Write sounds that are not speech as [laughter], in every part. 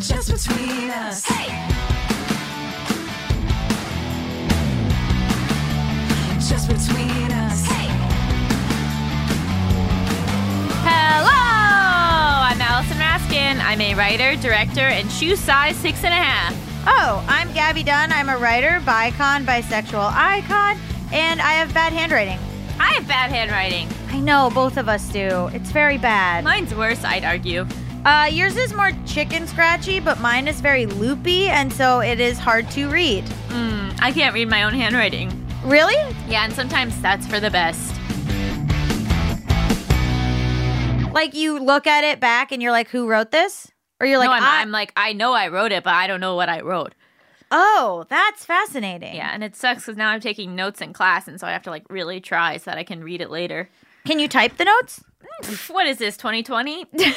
Just between us. Hey! Just between us. Hey! Hello! I'm Allison Raskin. I'm a writer, director, and shoe size six and a half. Oh, I'm Gabby Dunn. I'm a writer, bicon, bisexual icon, and I have bad handwriting. I have bad handwriting. I know, both of us do. It's very bad. Mine's worse, I'd argue. Uh, yours is more chicken scratchy, but mine is very loopy, and so it is hard to read. Mm, I can't read my own handwriting. Really? Yeah, and sometimes that's for the best. Like you look at it back and you're like, who wrote this? Or you're like, no, I'm, I- I'm like, I know I wrote it, but I don't know what I wrote. oh, that's fascinating. Yeah, and it sucks because now I'm taking notes in class, and so I have to like really try so that I can read it later. Can you type the notes? [laughs] What is this, 2020? [laughs]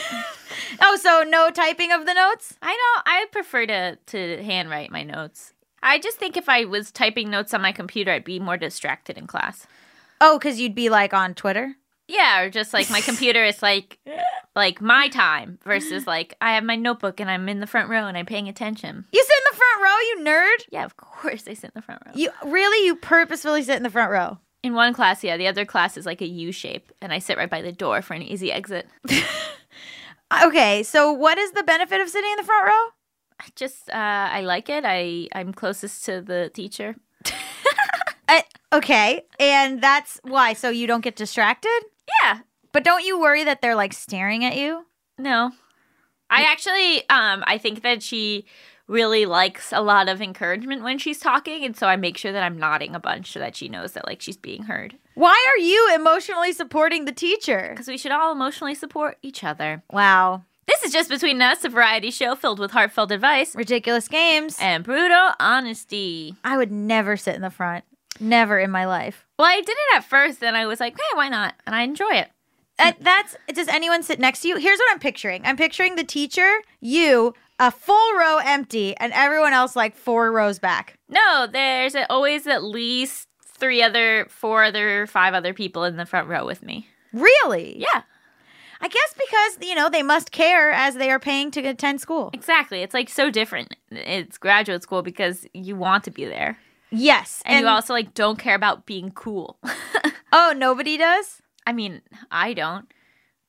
Oh, so no typing of the notes? I know. I prefer to to handwrite my notes. I just think if I was typing notes on my computer, I'd be more distracted in class. Oh, because you'd be like on Twitter? Yeah, or just like my computer is like like my time versus like I have my notebook and I'm in the front row and I'm paying attention. You sit in the front row, you nerd. Yeah, of course I sit in the front row. You really, you purposefully sit in the front row. In one class, yeah, the other class is like a U shape, and I sit right by the door for an easy exit. [laughs] Okay, so what is the benefit of sitting in the front row? I just uh, I like it. I I'm closest to the teacher. Uh, [laughs] okay, and that's why. So you don't get distracted? Yeah, But don't you worry that they're like staring at you? No. I actually um I think that she really likes a lot of encouragement when she's talking and so I make sure that I'm nodding a bunch so that she knows that like she's being heard. Why are you emotionally supporting the teacher? Cuz we should all emotionally support each other. Wow. This is just between us, a variety show filled with heartfelt advice Ridiculous games. and brutal honesty. I would never sit in the front. Never in my life. Well, I did it at first and I was like, "Hey, why not?" And I enjoy it. Uh, that's does anyone sit next to you? Here's what I'm picturing. I'm picturing the teacher, you, a full row empty, and everyone else like four rows back. No, there's always at least three other, four other, five other people in the front row with me. Really? Yeah. I guess because, you know, they must care as they are paying to attend school. Exactly. It's like so different. It's graduate school because you want to be there. Yes. And, you also like don't care about being cool. [laughs] Oh, nobody does? I mean, I don't.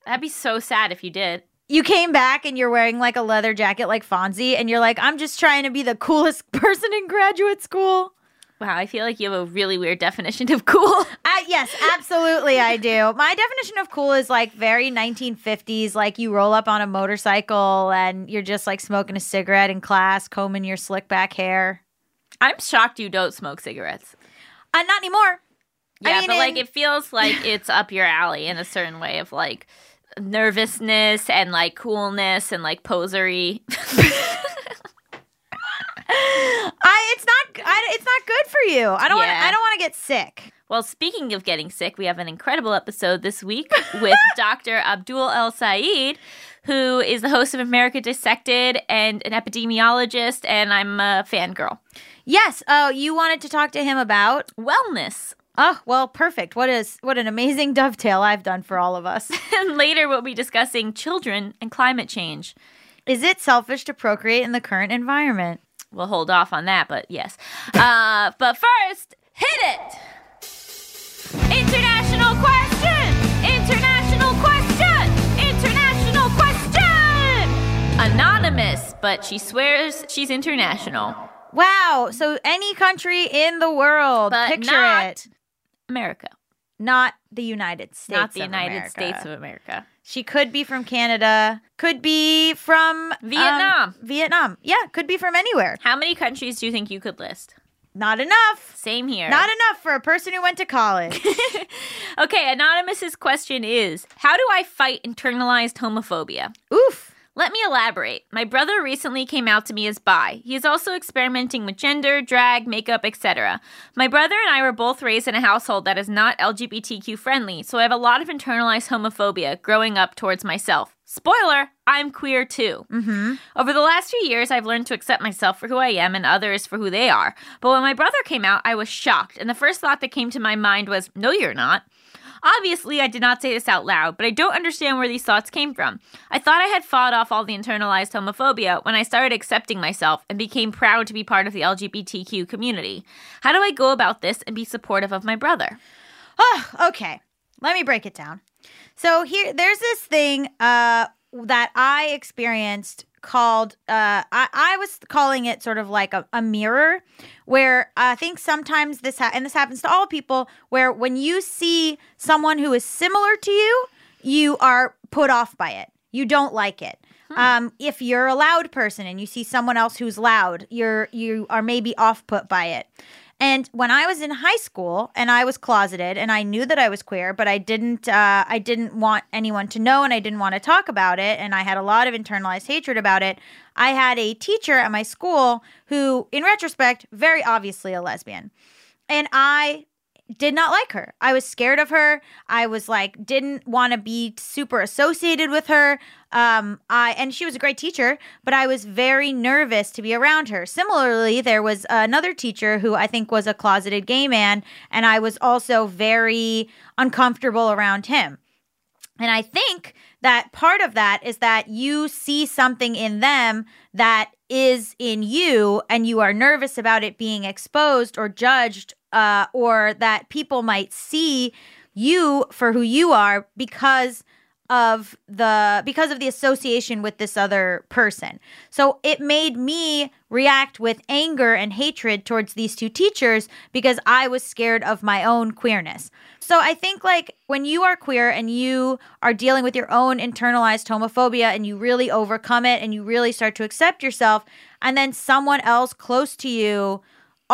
That'd be so sad if you did. You came back and you're wearing like a leather jacket like Fonzie, and you're like, I'm just trying to be the coolest [laughs] person in graduate school. Wow, I feel like you have a really weird definition of cool. [laughs] Uh, yes, absolutely, I do. My definition of cool is like very 1950s, like you roll up on a motorcycle and you're just like smoking a cigarette in class, combing your slick back hair. I'm shocked you don't smoke cigarettes. Uh, not anymore. I Yeah, mean, but like in- it feels like it's up your alley in a certain way of like nervousness and like coolness and like posery. [laughs] I it's not I, it's not good for you. I don't want Yeah. I don't want to get sick. Well, speaking of getting sick, we have an incredible episode this week with [laughs] Dr. Abdul El Sayed, who is the host of America Dissected and an epidemiologist, and I'm a fangirl. Yes. Oh, you wanted to talk to him about Wellness. Oh, well, perfect. What is what an amazing [laughs] dovetail I've done for all of us. And [laughs] later we'll be discussing children and climate change. is it selfish to procreate in the current environment? We'll hold off on that, but yes. Uh, [laughs] but first, hit it! International question! International question! International question! Anonymous, but she swears she's international. Wow. So any country in the world, But picture not it. America. Not the United States. not the of United America. States of America. She could be from Canada. Could be from um, Vietnam. Vietnam. Yeah, could be from anywhere. How many countries do you think you could list? Not enough. Same here. Not enough for a person who went to college. [laughs] okay, Anonymous's question is How do I fight internalized homophobia? Oof. Let me elaborate. My brother recently came out to me as bi. He is also experimenting with gender, drag, makeup, etc. My brother and I were both raised in a household that is not LGBTQ friendly, so I have a lot of internalized homophobia growing up towards myself. Spoiler, I'm queer too. Mm-hmm. Over the last few years, I've learned to accept myself for who I am and others for who they are. But when my brother came out, I was shocked, and the first thought that came to my mind was, No, you're not. Obviously, I did not say this out loud, but I don't understand where these thoughts came from. I thought I had fought off all the internalized homophobia when I started accepting myself and became proud to be part of the LGBTQ community. How do I go about this and be supportive of my brother? Oh, okay. Let me break it down. So here, there's this thing uh, that I experienced called uh, I, I was calling it sort of like a, a mirror, where I think sometimes this ha- and this happens to all people, where when you see someone who is similar to you, you are put off by it. You don't like it. Um, if you're a loud person and you see someone else who's loud, you're you are maybe off put by it. And when I was in high school and I was closeted and I knew that I was queer, but I didn't uh, I didn't want anyone to know and I didn't want to talk about it and I had a lot of internalized hatred about it. I had a teacher at my school who in retrospect very obviously a lesbian. And I did not like her. I was scared of her. I was like didn't want to be super associated with her. Um I and she was a great teacher, but I was very nervous to be around her. Similarly, there was another teacher who I think was a closeted gay man and I was also very uncomfortable around him. And I think that part of that is that you see something in them that is in you and you are nervous about it being exposed or judged uh, or that people might see you for who you are because of the because of the association with this other person. So it made me react with anger and hatred towards these two teachers because I was scared of my own queerness. So I think like when you are queer and you are dealing with your own internalized homophobia and you really overcome it and you really start to accept yourself and then someone else close to you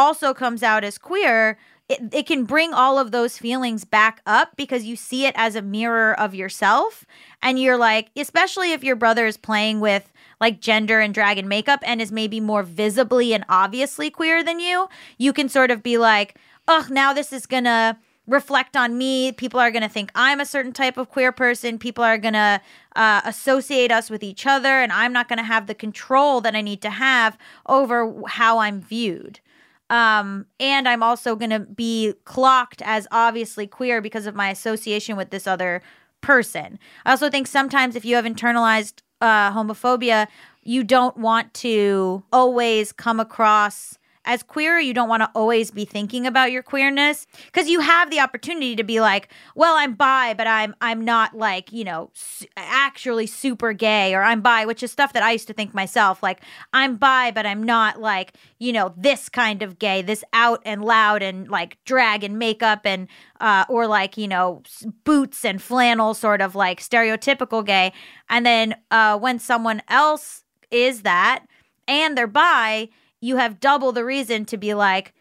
also comes out as queer, it, it can bring all of those feelings back up because you see it as a mirror of yourself. And you're like, especially if your brother is playing with like gender and drag and makeup and is maybe more visibly and obviously queer than you, you can sort of be like, oh, now this is gonna reflect on me. People are going to think I'm a certain type of queer person. People are going to uh, associate us with each other, and I'm not going to have the control that I need to have over how I'm viewed. Um, and I'm also going to be clocked as obviously queer because of my association with this other person. I also think sometimes if you have internalized uh, homophobia, you don't want to always come across as queer you don't want to always be thinking about your queerness because you have the opportunity to be like well i'm bi but i'm i'm not like you know su- actually super gay or i'm bi which is stuff that i used to think myself like i'm bi but i'm not like you know this kind of gay this out and loud and like drag and makeup and uh, or like you know boots and flannel sort of like stereotypical gay. And then uh, when someone else is that and they're bi you have double the reason to be like,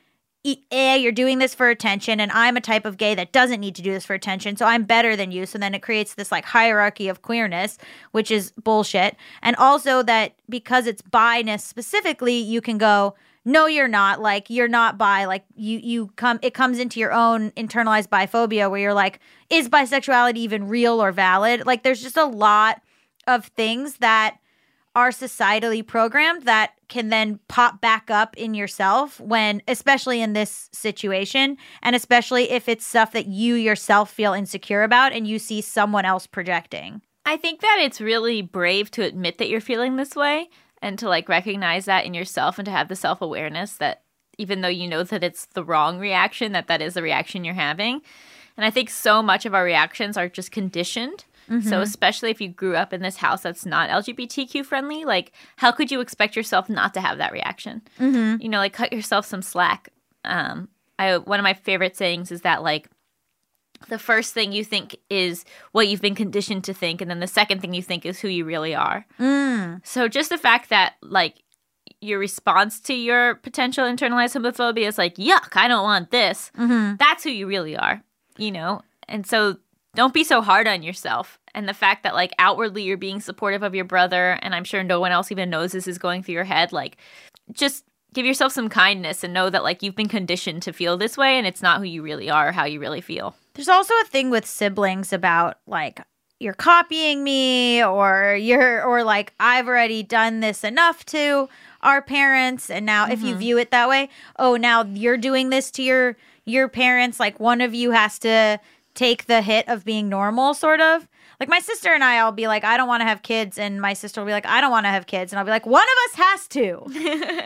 "E- eh, you're doing this for attention, and I'm a type of gay that doesn't need to do this for attention, so I'm better than you. So then it creates this like hierarchy of queerness, which is bullshit. And also that because it's bi-ness specifically, you can go, no, you're not. Like you're not bi. Like you you come it comes into your own internalized biphobia where you're like, is bisexuality even real or valid? Like there's just a lot of things that are societally programmed that can then pop back up in yourself when especially in this situation and especially if it's stuff that you yourself feel insecure about and you see someone else projecting I think that it's really brave to admit that you're feeling this way and to like recognize that in yourself and to have the self awareness that even though you know that it's the wrong reaction, that that is the reaction you're having. And I think so much of our reactions are just conditioned. So, especially if you grew up in this house that's not LGBTQ friendly, like, how could you expect yourself not to have that reaction? Mm-hmm. You know, like, cut yourself some slack. Um, I one of my favorite sayings is that like the first thing you think is what you've been conditioned to think, and then the second thing you think is who you really are. So just the fact that like your response to your potential internalized homophobia is like, yuck, I don't want this. That's who you really are, you know? And so don't be so hard on yourself. And the fact that like outwardly you're being supportive of your brother, and I'm sure no one else even knows this is going through your head, like just give yourself some kindness and know that like you've been conditioned to feel this way and it's not who you really are or how you really feel. There's also a thing with siblings about like you're copying me or you're or like I've already done this enough to our parents and now if you mm-hmm. view it that way, oh now you're doing this to your your parents like one of you has to take the hit of being normal, sort of. Like my sister and I, I'll be like, I don't want to have kids, and my sister will be like, I don't want to have kids, and I'll be like, one of us has to.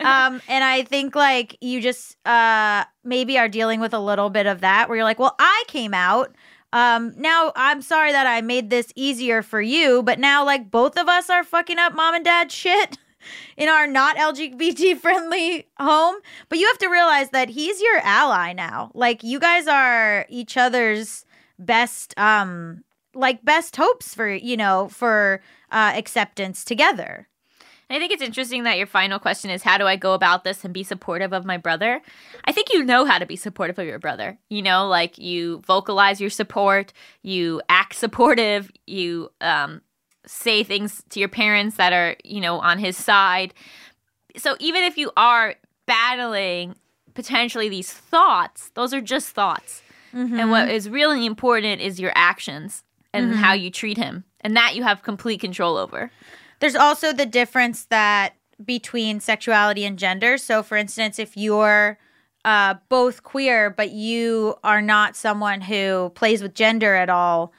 [laughs] um, and I think like you just uh maybe are dealing with a little bit of that, where you're like, well, I came out. Um, now I'm sorry that I made this easier for you, but now like both of us are fucking up mom and dad shit [laughs] in our not LGBT [laughs] friendly home. But you have to realize that he's your ally now. Like you guys are each other's best um like best hopes for, you know, for uh acceptance together. I think it's interesting that your final question is how do I go about this and be supportive of my brother? I think you know how to be supportive of your brother. You know, like you vocalize your support, you act supportive, you um, say things to your parents that are, you know, on his side. So even if you are battling potentially these thoughts, those are just thoughts. And what is really important is your actions and how you treat him. And that you have complete control over. There's also the difference that between sexuality and gender. So, for instance, if you're uh, both queer, but you are not someone who plays with gender at all,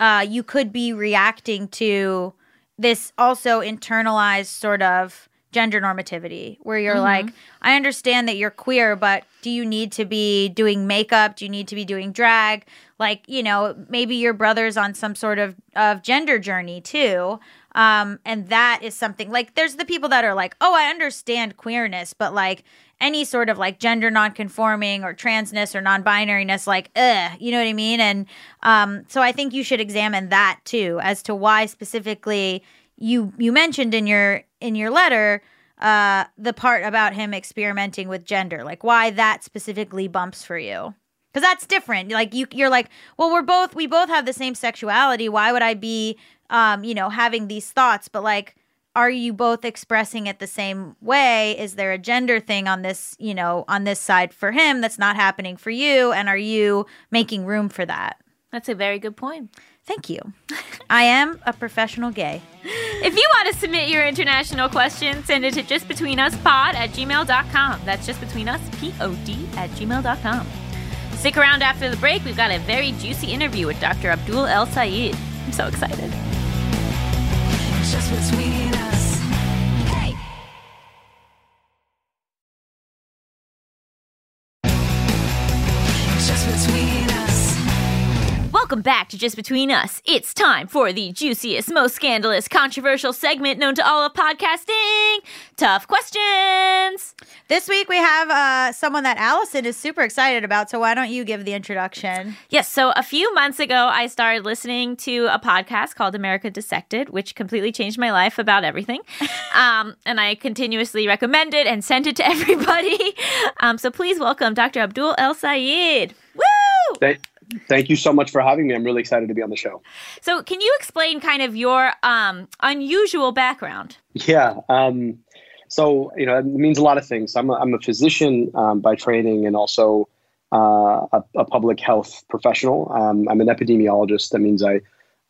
uh, you could be reacting to this also internalized sort of gender normativity where you're like, I understand that you're queer, but do you need to be doing makeup? Do you need to be doing drag? Like, you know, maybe your brother's on some sort of, of gender journey too. Um, and that is something like there's the people that are like, oh, I understand queerness, but like any sort of like gender nonconforming or transness or non-binariness, like, ugh, you know what I mean? And um, so I think you should examine that too, as to why specifically you you mentioned in your in your letter uh, the part about him experimenting with gender, like why that specifically bumps for you. Because that's different. Like you you're like well we're both we both have the same sexuality. Why would i be um you know having these thoughts? But like are you both expressing it the same way? Is there a gender thing on this you know on this side for him that's not happening for you? And are you making room for that? That's a very good point. Thank you i am a professional gay If you want to submit your international question, send it to justbetweenuspod at gmail.com. That's justbetweenuspod at gmail.com. Stick around after the break. We've got a very juicy interview with Dr. Abdul El Sayed. I'm so excited. Just between Welcome back to Just Between Us. It's time for the juiciest, most scandalous, controversial segment known to all of podcasting Tough Questions. this week we have uh someone that allison is super excited about so why don't you give the introduction Yes, so a few months ago, I started listening to a podcast called America Dissected, which completely changed my life about everything. [laughs] um, and I continuously recommend it and send it to [laughs] everybody. Um, so please welcome Dr. Abdul El Sayed. Woo! Thank, thank you so much for having me. I'm really excited to be on the show. So, can you explain kind of your um, unusual background? Yeah. Um, so, you know, it means a lot of things. I'm a, I'm a physician um, by training and also uh, a, a public health professional. Um, I'm an epidemiologist. That means I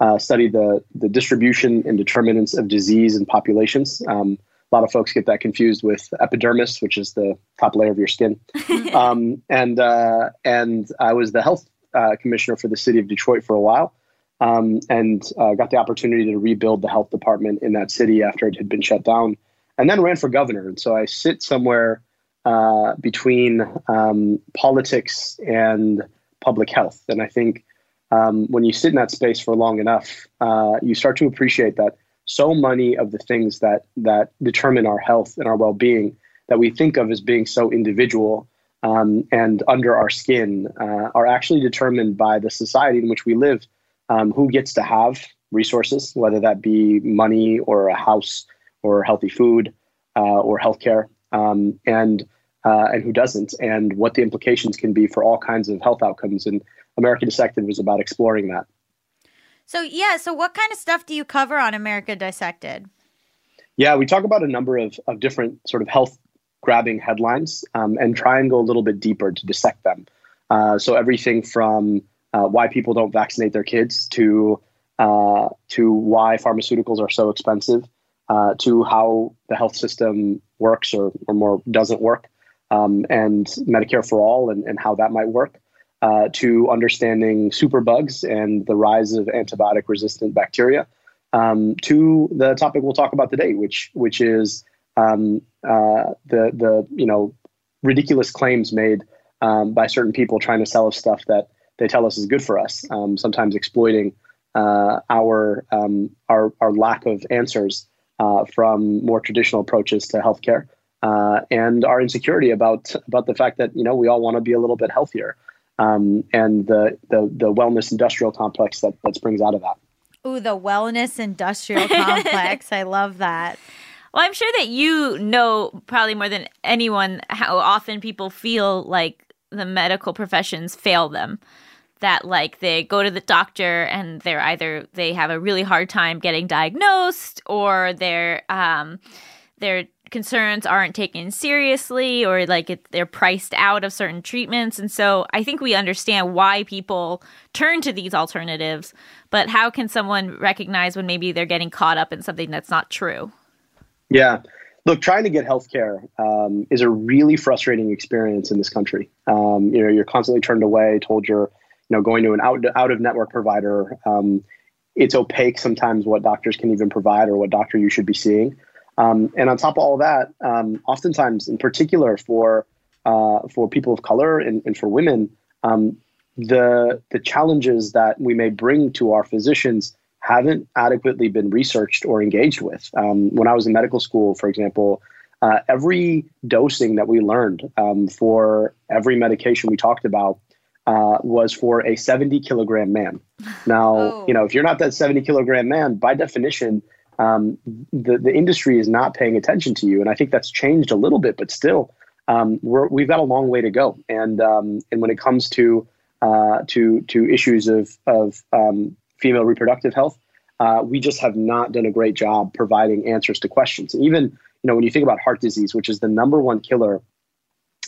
uh, study the, the distribution and determinants of disease in populations. Um, a lot of folks get that confused with epidermis, which is the top layer of your skin. [laughs] um, and uh, and I was the health uh, commissioner for the city of Detroit for a while, um, and uh, got the opportunity to rebuild the health department in that city after it had been shut down, and then ran for governor. And so I sit somewhere uh, between um, politics and public health, and I think um, when you sit in that space for long enough, uh, you start to appreciate that so many of the things that that determine our health and our well-being that we think of as being so individual um, and under our skin uh, are actually determined by the society in which we live. Um, who gets to have resources, whether that be money or a house or healthy food uh, or healthcare, um, and uh, and who doesn't, and what the implications can be for all kinds of health outcomes. And America Dissected was about exploring that. so yeah so what kind of stuff do you cover on america dissected Yeah, we talk about a number of, of different sort of health grabbing headlines um, and try and go a little bit deeper to dissect them. Uh, so everything from uh, why people don't vaccinate their kids to uh, to why pharmaceuticals are so expensive uh, to how the health system works or, or more doesn't work um, and Medicare for all and, and how that might work. uh, to understanding superbugs and the rise of antibiotic resistant bacteria, um, to the topic we'll talk about today, which which is um, uh, the the you know ridiculous claims made um, by certain people trying to sell us stuff that they tell us is good for us, um, sometimes exploiting uh, our um, our our lack of answers uh, from more traditional approaches to healthcare. Uh, and our insecurity about about the fact that you know we all want to be a little bit healthier, um, and the, the the wellness industrial complex that that springs out of that. Ooh, the wellness industrial complex. [laughs] I love that. Well, I'm sure that you know probably more than anyone how often people feel like the medical professions fail them. That like they go to the doctor and they're either they have a really hard time getting diagnosed or they're um, their concerns aren't taken seriously or like it, they're priced out of certain treatments and so i think we understand why people turn to these alternatives but how can someone recognize when maybe they're getting caught up in something that's not true Yeah. Look, trying to get healthcare um, is a really frustrating experience in this country. Um, you know, you're constantly turned away, told you're, you know, going to an out out of network provider. Um, it's opaque sometimes what doctors can even provide or what doctor you should be seeing. Um, and on top of all that, um, oftentimes, in particular for uh, for people of color and, and for women, um, the the challenges that we may bring to our physicians haven't adequately been researched or engaged with. Um, when I was in medical school, for example, uh, every dosing that we learned um, for every medication we talked about uh, was for a 70 kilogram man. Now, Oh. you know, if you're not that 70 kilogram man, by definition, um, the the industry is not paying attention to you, and I think that's changed a little bit, but still, um, we're, we've got a long way to go. And um, and when it comes to uh, to to issues of of um, female reproductive health, uh, we just have not done a great job providing answers to questions. And even you know when you think about heart disease, which is the number one killer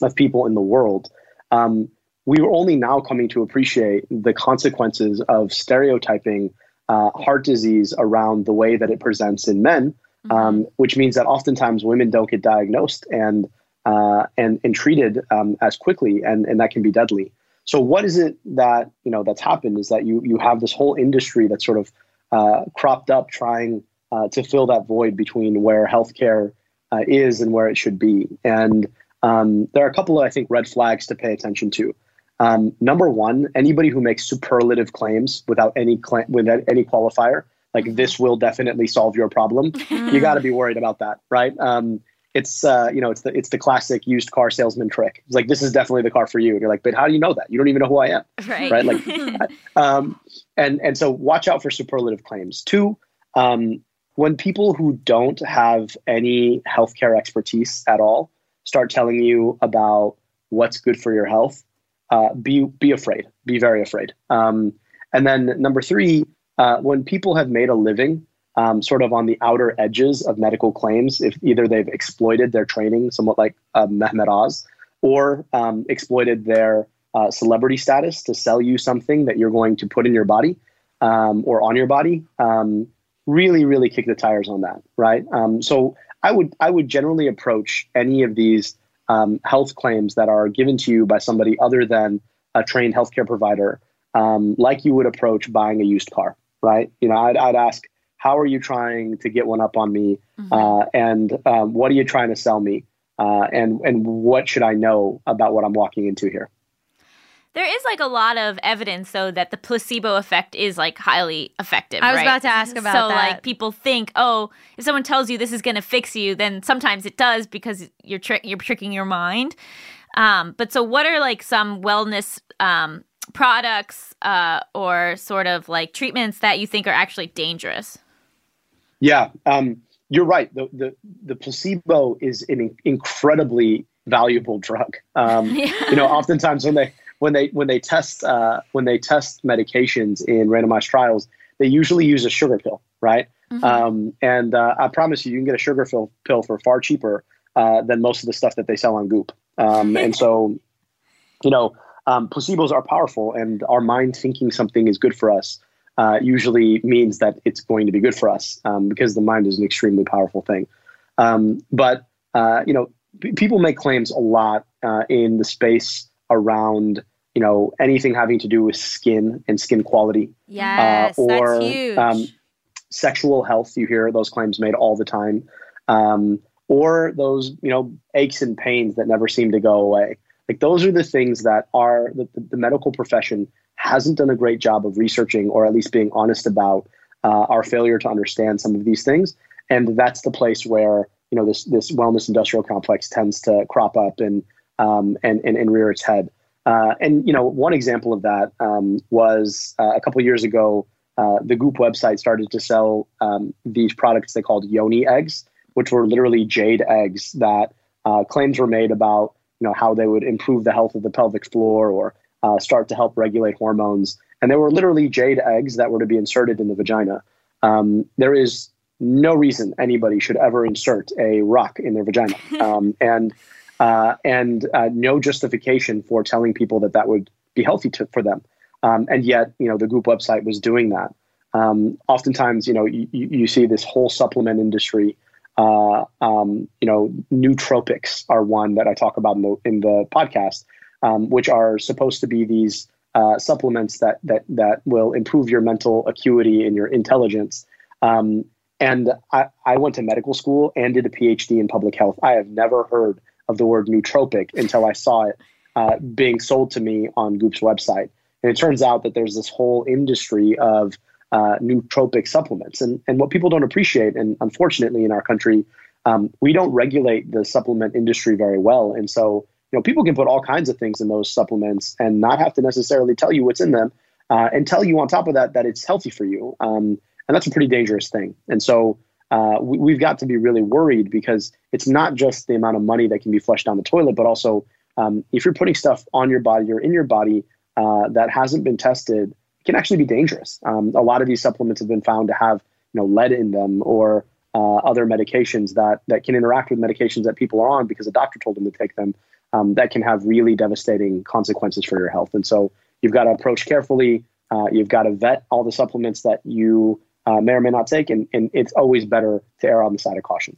of people in the world, um, we are only now coming to appreciate the consequences of stereotyping uh, heart disease around the way that it presents in men, um, which means that oftentimes women don't get diagnosed and uh, and and treated um, as quickly, and and that can be deadly. So, what is it that you know that's happened? Is that you you have this whole industry that's sort of uh, cropped up trying uh, to fill that void between where healthcare uh, is and where it should be, and um, there are a couple of I think red flags to pay attention to. Um, number one, anybody who makes superlative claims without any cla- without any qualifier, like this will definitely solve your problem, [laughs] you got to be worried about that, right? Um, it's uh, you know it's the it's the classic used car salesman trick. It's like this is definitely the car for you, and you're like, but how do you know that? You don't even know who I am, right right? Like, [laughs] um, and and so watch out for superlative claims. Two, um, when people who don't have any healthcare expertise at all start telling you about what's good for your health, uh, be be afraid. Be very afraid. Um, and then number three, uh, when people have made a living um, sort of on the outer edges of medical claims, if either they've exploited their training, somewhat like uh, Mehmet Oz, or um, exploited their uh, celebrity status to sell you something that you're going to put in your body um, or on your body, um, really, really kick the tires on that, right? Um, so I would I would generally approach any of these health claims that are given to you by somebody other than a trained healthcare provider, like you would approach buying a used car, right? You know, I'd, I'd ask, how are you trying to get one up on me, uh, and um, what are you trying to sell me, uh, and and what should I know about what I'm walking into here? There is like a lot of evidence though that the placebo effect is like highly effective. I was right? about to ask about so that. like people think, oh, if someone tells you this is going to fix you, then sometimes it does because you're trick you're tricking your mind. Um, but so what are like some wellness um, products uh, or sort of like treatments that you think are actually dangerous? Yeah, um, you're right. The, the the placebo is an incredibly valuable drug. Um, [laughs] You know, oftentimes when they when they when they test uh, when they test medications in randomized trials, they usually use a sugar pill, right? Um, and uh, I promise you, you can get a sugar pill pill for far cheaper uh, than most of the stuff that they sell on Goop. Um, and so, [laughs] you know, um, placebos are powerful, and our mind thinking something is good for us uh, usually means that it's going to be good for us um, because the mind is an extremely powerful thing. Um, but uh, you know, p- people make claims a lot uh, in the space around you know, anything having to do with skin and skin quality, Yes, or, that's huge. um, sexual health. You hear those claims made all the time, um, or those you know aches and pains that never seem to go away. Like those are the things that are that the, the medical profession hasn't done a great job of researching, or at least being honest about uh, our failure to understand some of these things. And that's the place where you know this this wellness industrial complex tends to crop up and um, and, and and rear its head. Uh, and you know, one example of that um, was uh, a couple years ago. Uh, the Goop website started to sell um, these products they called Yoni eggs, which were literally jade eggs that uh, claims were made about you know how they would improve the health of the pelvic floor or uh, start to help regulate hormones. And they were literally jade eggs that were to be inserted in the vagina. Um, there is no reason anybody should ever insert a rock in their vagina, [laughs] um, and uh, and uh, no justification for telling people that that would be healthy to, for them. Um, and yet, you know, the Goop website was doing that. Um, oftentimes, you know, you, you see this whole supplement industry. Uh, um, you know, nootropics are one that I talk about in the in the podcast, um, which are supposed to be these uh, supplements that that that will improve your mental acuity and your intelligence. Um, and I, I went to medical school and did a PhD in public health. I have never heard of the word nootropic until I saw it uh, being sold to me on Goop's website. And it turns out that there's this whole industry of uh, nootropic supplements. And, and what people don't appreciate, and unfortunately in our country, um, we don't regulate the supplement industry very well. And so, you know, people can put all kinds of things in those supplements and not have to necessarily tell you what's in them uh, and tell you on top of that that it's healthy for you. Um, and that's a pretty dangerous thing. And so uh, we, we've got to be really worried because it's not just the amount of money that can be flushed down the toilet, but also um, if you're putting stuff on your body or in your body uh, that hasn't been tested, it can actually be dangerous. Um, a lot of these supplements have been found to have you know lead in them or uh, other medications that that can interact with medications that people are on because a doctor told them to take them. Um, that can have really devastating consequences for your health. And so you've got to approach carefully. Uh, you've got to vet all the supplements that you uh, may or may not take, and, and it's always better to err on the side of caution.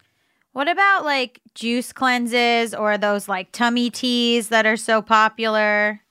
what about like juice cleanses or those like tummy teas that are so popular?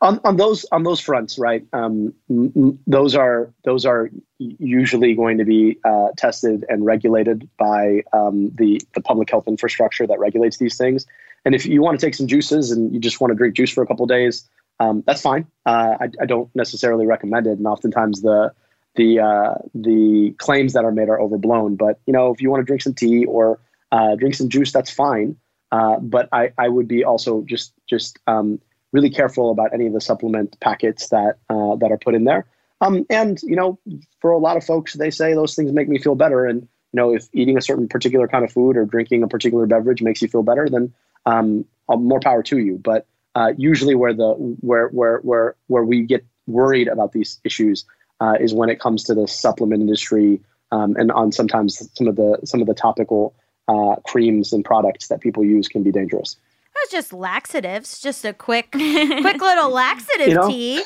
on, on those on those fronts, right? Um, m- m- those are those are usually going to be uh, tested and regulated by um, the the public health infrastructure that regulates these things. And if you want to take some juices and you just want to drink juice for a couple days, um, that's fine. Uh, I, I don't necessarily recommend it, and oftentimes the the uh, the claims that are made are overblown. But you know, if you want to drink some tea or uh, drink some juice, that's fine. Uh, but I, I would be also just just um, really careful about any of the supplement packets that uh, that are put in there. Um, and you know, for a lot of folks, they say those things make me feel better. And you know, if eating a certain particular kind of food or drinking a particular beverage makes you feel better, then um, uh, more power to you. But uh, usually, where the where where where where we get worried about these issues uh, is when it comes to the supplement industry um, and on sometimes some of the some of the topical uh, creams and products that people use can be dangerous. That's just laxatives, just a quick, [laughs] quick little laxative You know? tea.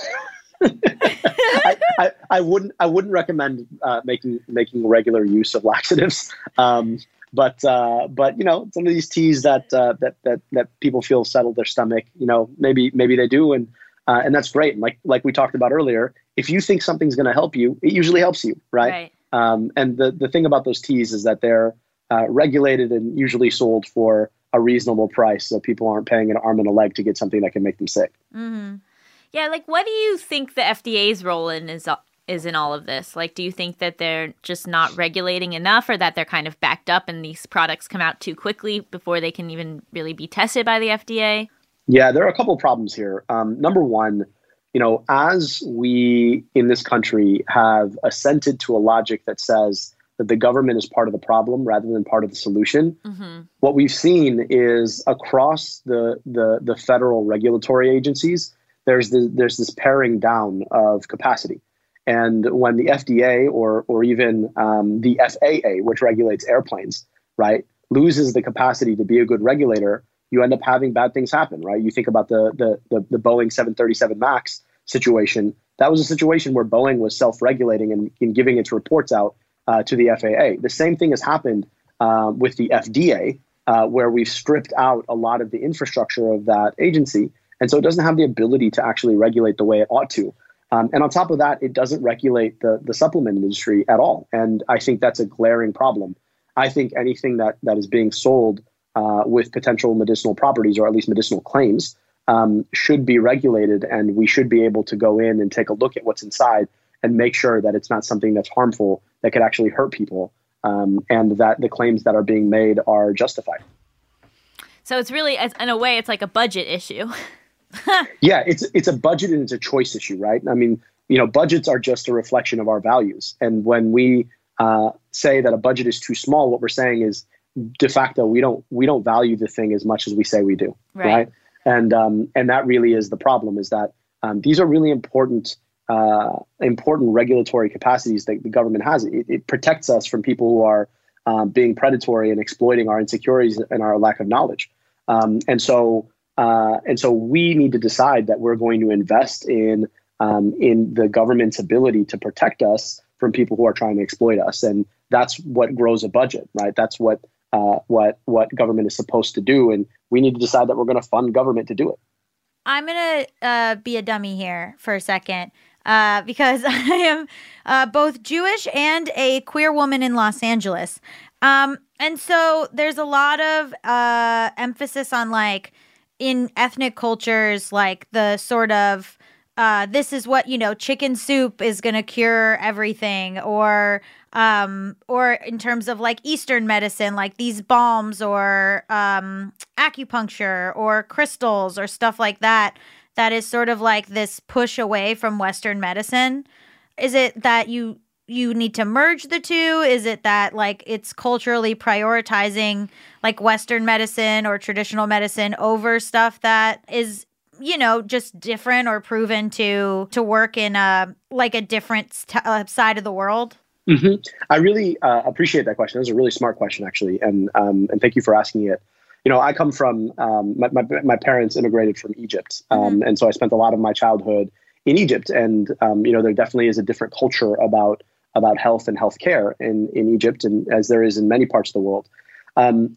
I, I, I wouldn't I wouldn't recommend uh, making making regular use of laxatives. Um, but uh, but you know some of these teas that uh, that that that people feel settle their stomach. You know maybe maybe they do and uh, and that's great. And like like we talked about earlier, if you think something's going to help you, it usually helps you, right? Right. Um, and the the thing about those teas is that they're uh, regulated and usually sold for a reasonable price, so people aren't paying an arm and a leg to get something that can make them sick. hmm Yeah, like what do you think the FDA's role in is is in all of this? Like do you think that they're just not regulating enough or that they're kind of backed up and these products come out too quickly before they can even really be tested by the FDA? Yeah, there are a couple of problems here. Um, number one, you know, as we in this country have assented to a logic that says that the government is part of the problem rather than part of the solution, Mm-hmm. what we've seen is across the the, the federal regulatory agencies, there's the, there's this paring down of capacity. And when the FDA or or even um, the FAA, which regulates airplanes, right, loses the capacity to be a good regulator, you end up having bad things happen, right? You think about the the the, the Boeing 737 Max situation. That was a situation where Boeing was self-regulating and, and giving its reports out uh, to the FAA. The same thing has happened uh, with the FDA, uh, where we've stripped out a lot of the infrastructure of that agency, and so it doesn't have the ability to actually regulate the way it ought to. Um, and on top of that, it doesn't regulate the the supplement industry at all, and I think that's a glaring problem. I think anything that that is being sold uh, with potential medicinal properties or at least medicinal claims um, should be regulated, and we should be able to go in and take a look at what's inside and make sure that it's not something that's harmful that could actually hurt people, um, and that the claims that are being made are justified. So it's really, in a way, it's like a budget issue. [laughs] [laughs] Yeah, it's it's a budget and it's a choice issue, right? I mean, you know, budgets are just a reflection of our values, and when we uh, say that a budget is too small, what we're saying is de facto we don't we don't value the thing as much as we say we do, Right. right? And um, and that really is the problem is that um, these are really important uh, important regulatory capacities that the government has. It, it protects us from people who are um, being predatory and exploiting our insecurities and our lack of knowledge. Um, and so uh, and so we need to decide that we're going to invest in um, in the government's ability to protect us from people who are trying to exploit us, and that's what grows a budget, right? That's what uh, what what government is supposed to do, and we need to decide that we're going to fund government to do it. I'm gonna uh, be a dummy here for a second uh, because [laughs] I am uh, both Jewish and a queer woman in Los Angeles, um, and so there's a lot of uh, emphasis on like in ethnic cultures, like the sort of uh, this is what you know, chicken soup is gonna cure everything, or um, or in terms of like Eastern medicine, like these balms or um, acupuncture or crystals or stuff like that. That is sort of like this push away from Western medicine. Is it that you you need to merge the two? Is it that like it's culturally prioritizing like Western medicine or traditional medicine over stuff that is you know just different or proven to to work in a like a different st- uh, side of the world? hmm I really uh, appreciate that question. That was a really smart question, actually, and um, and thank you for asking it. You know, I come from um, my, my my parents immigrated from Egypt, um, and so I spent a lot of my childhood in Egypt, and um, you know, there definitely is a different culture about about health and healthcare in in Egypt, and as there is in many parts of the world. Um,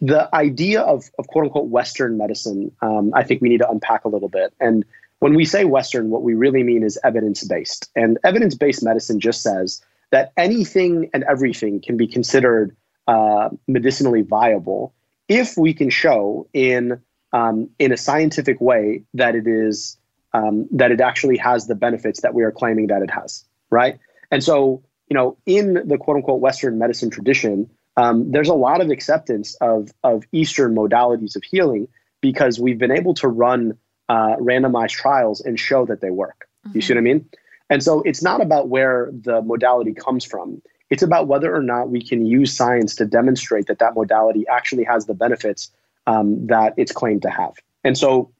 the idea of, of quote unquote Western medicine, um, I think we need to unpack a little bit. And when we say Western, what we really mean is evidence based. And evidence based medicine just says that anything and everything can be considered uh, medicinally viable if we can show in um, in a scientific way that it is um, that it actually has the benefits that we are claiming that it has, right? And so, you know, in the quote unquote Western medicine tradition, um, there's a lot of acceptance of of Eastern modalities of healing because we've been able to run uh, randomized trials and show that they work. You see what I mean? And so it's not about where the modality comes from. It's about whether or not we can use science to demonstrate that that modality actually has the benefits um, that it's claimed to have. And so,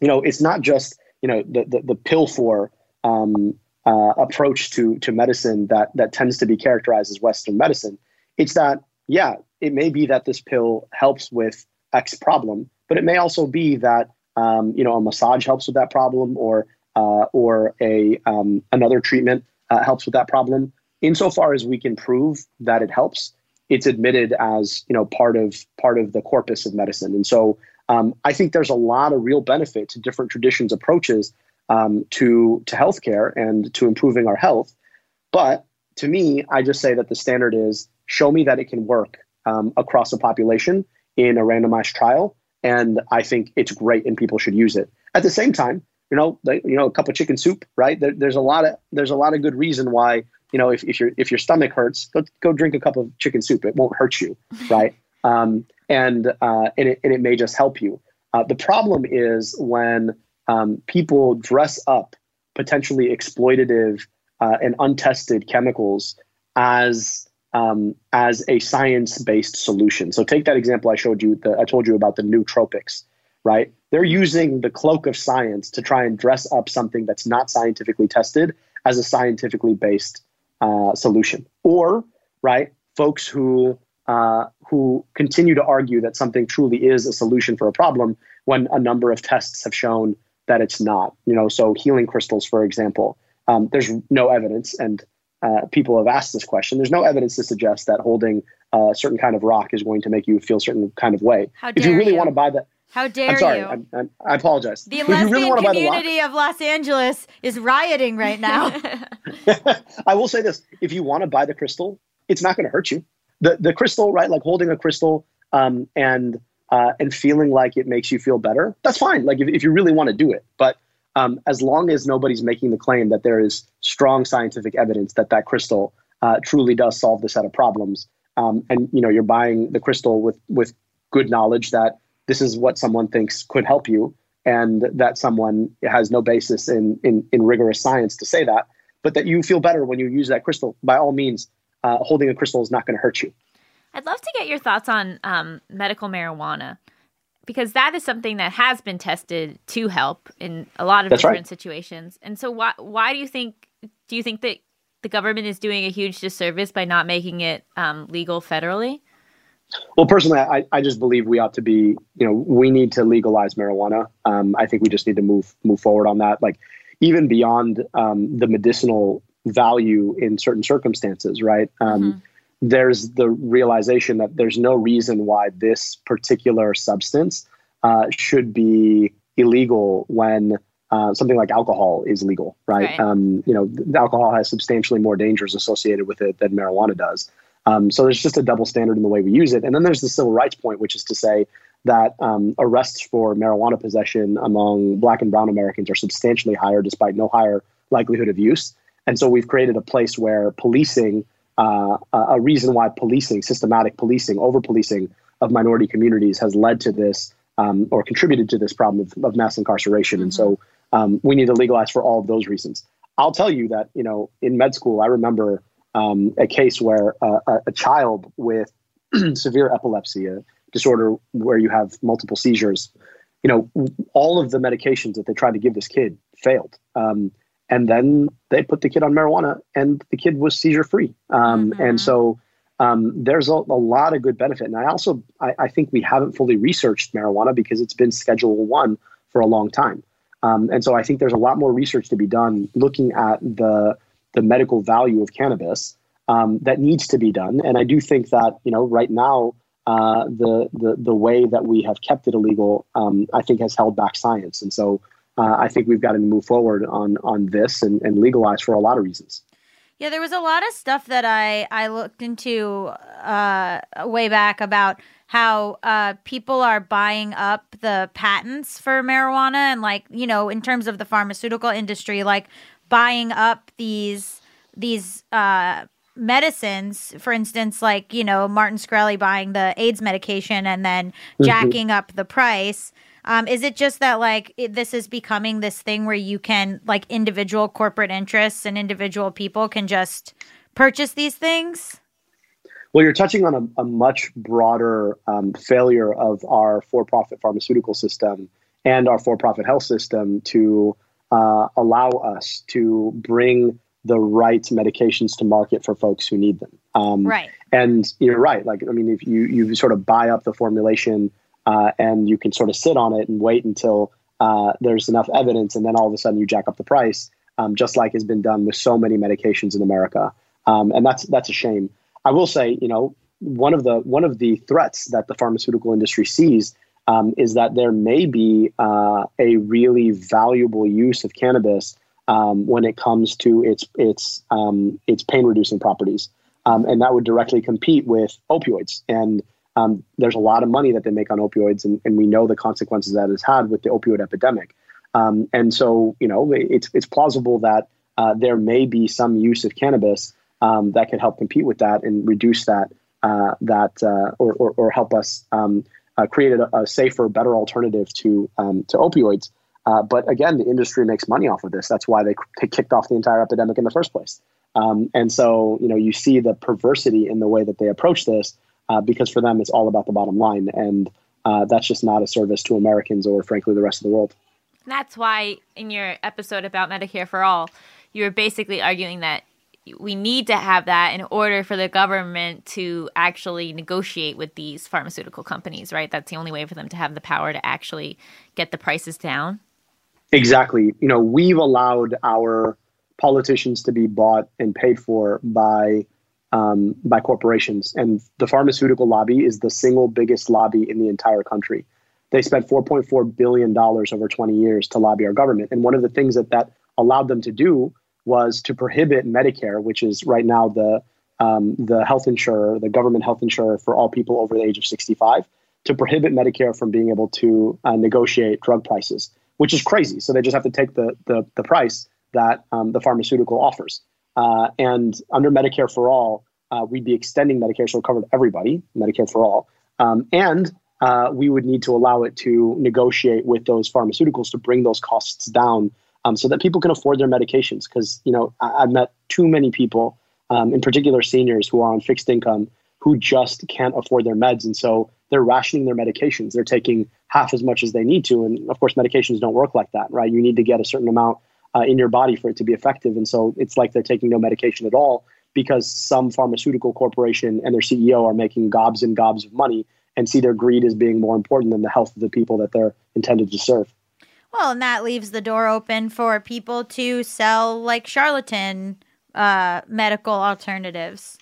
you know, it's not just you know the the, the pill for um, uh, approach to to medicine that that tends to be characterized as Western medicine. It's that yeah, it may be that this pill helps with X problem, but it may also be that um, you know a massage helps with that problem, or uh, or a um, another treatment uh, helps with that problem. Insofar as we can prove that it helps, it's admitted as you know part of part of the corpus of medicine. And so um, I think there's a lot of real benefit to different traditions' approaches um, to to healthcare and to improving our health. But to me, I just say that the standard is show me that it can work um, across a population in a randomized trial, and I think it's great and people should use it. At the same time, you know, you know, a cup of chicken soup, right? There, there's a lot of there's a lot of good reason why you know if, if your if your stomach hurts, go go drink a cup of chicken soup. It won't hurt you, [laughs] right? Um, and uh, and it and it may just help you. Uh, the problem is when um, people dress up potentially exploitative uh, and untested chemicals as um, as a science-based solution. So take that example I showed you. The, I told you about the nootropics, right? They're using the cloak of science to try and dress up something that's not scientifically tested as a scientifically based uh, solution. Or right, folks who uh, who continue to argue that something truly is a solution for a problem when a number of tests have shown that it's not. You know, so healing crystals, for example, um, there's no evidence, and uh, people have asked this question. There's no evidence to suggest that holding a certain kind of rock is going to make you feel a certain kind of way. How if you really you. want to buy that, How dare I'm sorry. you? I'm, I'm, I apologize. the you really lesbian the community of Los Angeles is rioting right now. [laughs] [laughs] I will say this: if you want to buy the crystal, it's not going to hurt you. The the crystal, right? Like holding a crystal um, and uh, and feeling like it makes you feel better. That's fine. Like if, if you really want to do it, but um, as long as nobody's making the claim that there is strong scientific evidence that that crystal uh, truly does solve the set of problems, um, and you know you're buying the crystal with with good knowledge that this is what someone thinks could help you, and that someone has no basis in in, in rigorous science to say that, but that you feel better when you use that crystal. By all means, uh, holding a crystal is not going to hurt you. I'd love to get your thoughts on um, medical marijuana because that is something that has been tested to help in a lot of That's different right. situations. And so, why why do you think do you think that the government is doing a huge disservice by not making it um, legal federally? Well, personally, I, I just believe we ought to be, you know, we need to legalize marijuana. Um, I think we just need to move move forward on that. Like even beyond um, the medicinal value in certain circumstances, right? Um, There's the realization that there's no reason why this particular substance uh, should be illegal when uh, something like alcohol is legal, right? Right. Um, you know, the alcohol has substantially more dangers associated with it than marijuana does. Um, so there's just a double standard in the way we use it. And then there's the civil rights point, which is to say that um, arrests for marijuana possession among black and brown Americans are substantially higher despite no higher likelihood of use. And so we've created a place where policing, uh, a reason why policing, systematic policing, over policing of minority communities has led to this um, or contributed to this problem of, of mass incarceration. And so um, we need to legalize for all of those reasons. I'll tell you that, you know, in med school, I remember um, a case where uh, a, a child with [clears throat] severe epilepsy, a disorder where you have multiple seizures, you know, all of the medications that they tried to give this kid failed. Um, and then they put the kid on marijuana and the kid was seizure free. Um, And so um, there's a, a lot of good benefit. And I also, I, I think we haven't fully researched marijuana because it's been schedule one for a long time. Um, and so I think there's a lot more research to be done looking at the, the medical value of cannabis um, that needs to be done. And I do think that, you know, right now, uh, the, the, the way that we have kept it illegal, um, I think has held back science. And so uh, I think we've got to move forward on, on this and, and legalize for a lot of reasons. Yeah, there was a lot of stuff that I I looked into uh, way back about how uh, people are buying up the patents for marijuana and like you know in terms of the pharmaceutical industry, like buying up these these uh, medicines. For instance, like you know Martin Shkreli buying the AIDS medication and then jacking up the price. Um, is it just that like it, this is becoming this thing where you can like individual corporate interests and individual people can just purchase these things? Well, you're touching on a, a much broader um, failure of our for-profit pharmaceutical system and our for-profit health system to uh, allow us to bring the right medications to market for folks who need them. Um, Right. And you're right. Like, I mean, if you you sort of buy up the formulation uh, and you can sort of sit on it and wait until uh, there's enough evidence, and then all of a sudden you jack up the price, um, just like has been done with so many medications in America. Um, and that's that's a shame. I will say, you know, one of the one of the threats that the pharmaceutical industry sees um, is that there may be uh, a really valuable use of cannabis um, when it comes to its its um, its pain reducing properties, um, and that would directly compete with opioids. And um, there's a lot of money that they make on opioids, and, and we know the consequences that it's had with the opioid epidemic. Um, and so, you know, it's it's plausible that uh, there may be some use of cannabis um, that could help compete with that and reduce that uh, that uh, or, or or help us uh, create a, a safer, better alternative to to opioids. Uh, but again, the industry makes money off of this. That's why they, they kicked off the entire epidemic in the first place. Um, and so, you know, you see the perversity in the way that they approach this, uh, because for them, it's all about the bottom line, and uh, that's just not a service to Americans or, frankly, the rest of the world. That's why in your episode about Medicare for All, you were basically arguing that we need to have that in order for the government to actually negotiate with these pharmaceutical companies, right? That's the only way for them to have the power to actually get the prices down. Exactly. You know, we've allowed our politicians to be bought and paid for by um, by corporations, and the pharmaceutical lobby is the single biggest lobby in the entire country. they spent 4.4 billion dollars over 20 years to lobby our government. And one of the things that that allowed them to do was to prohibit Medicare, which is right now the um, the health insurer, the government health insurer for all people over the age of 65, to prohibit Medicare from being able to uh, negotiate drug prices, which is crazy. So they just have to take the the, the price that um, the pharmaceutical offers. Uh, and under Medicare for all, uh, we'd be extending Medicare so it covered everybody, Medicare for all, um, and uh, we would need to allow it to negotiate with those pharmaceuticals to bring those costs down um, so that people can afford their medications. Because you know, I, have met too many people, um, in particular seniors, who are on fixed income who just can't afford their meds, and so they're rationing their medications. They're taking half as much as they need to, and of course, medications don't work like that, right? You need to get a certain amount uh, in your body for it to be effective, and so it's like they're taking no medication at all because some pharmaceutical corporation and their CEO are making gobs and gobs of money and see their greed as being more important than the health of the people that they're intended to serve. Well, and that leaves the door open for people to sell like charlatan uh, medical alternatives.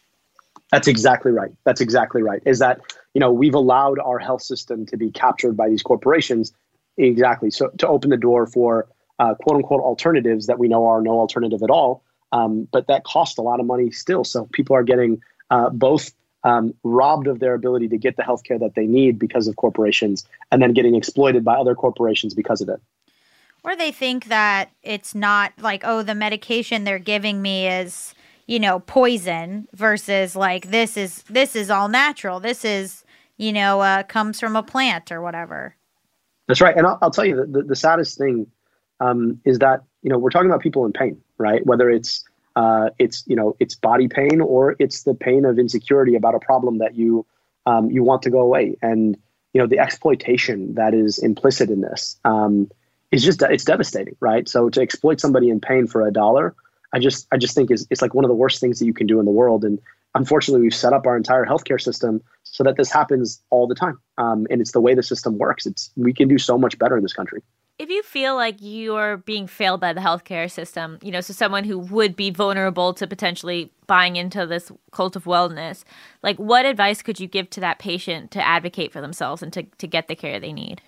That's exactly right. That's exactly right. Is that you know we've allowed our health system to be captured by these corporations, exactly. So to open the door for uh, quote unquote alternatives that we know are no alternative at all, um, but that cost a lot of money still. So people are getting uh, both um, robbed of their ability to get the healthcare that they need because of corporations, and then getting exploited by other corporations because of it. Or they think that it's not like, oh, the medication they're giving me is, you know, poison versus like this is this is all natural. This is, you know, uh, comes from a plant or whatever. That's right. And I'll, I'll tell you the, the, the saddest thing um, is that, you know, we're talking about people in pain, right? Whether it's uh, it's you know it's body pain or it's the pain of insecurity about a problem that you um, you want to go away and you know the exploitation that is implicit in this um, is just it's devastating, right? So to exploit somebody in pain for a dollar, I just I just think is it's like one of the worst things that you can do in the world. And unfortunately, we've set up our entire healthcare system so that this happens all the time. Um, and it's the way the system works. It's we can do so much better in this country. If you feel like you're being failed by the healthcare system, you know, so someone who would be vulnerable to potentially buying into this cult of wellness, like what advice could you give to that patient to advocate for themselves and to, to get the care they need?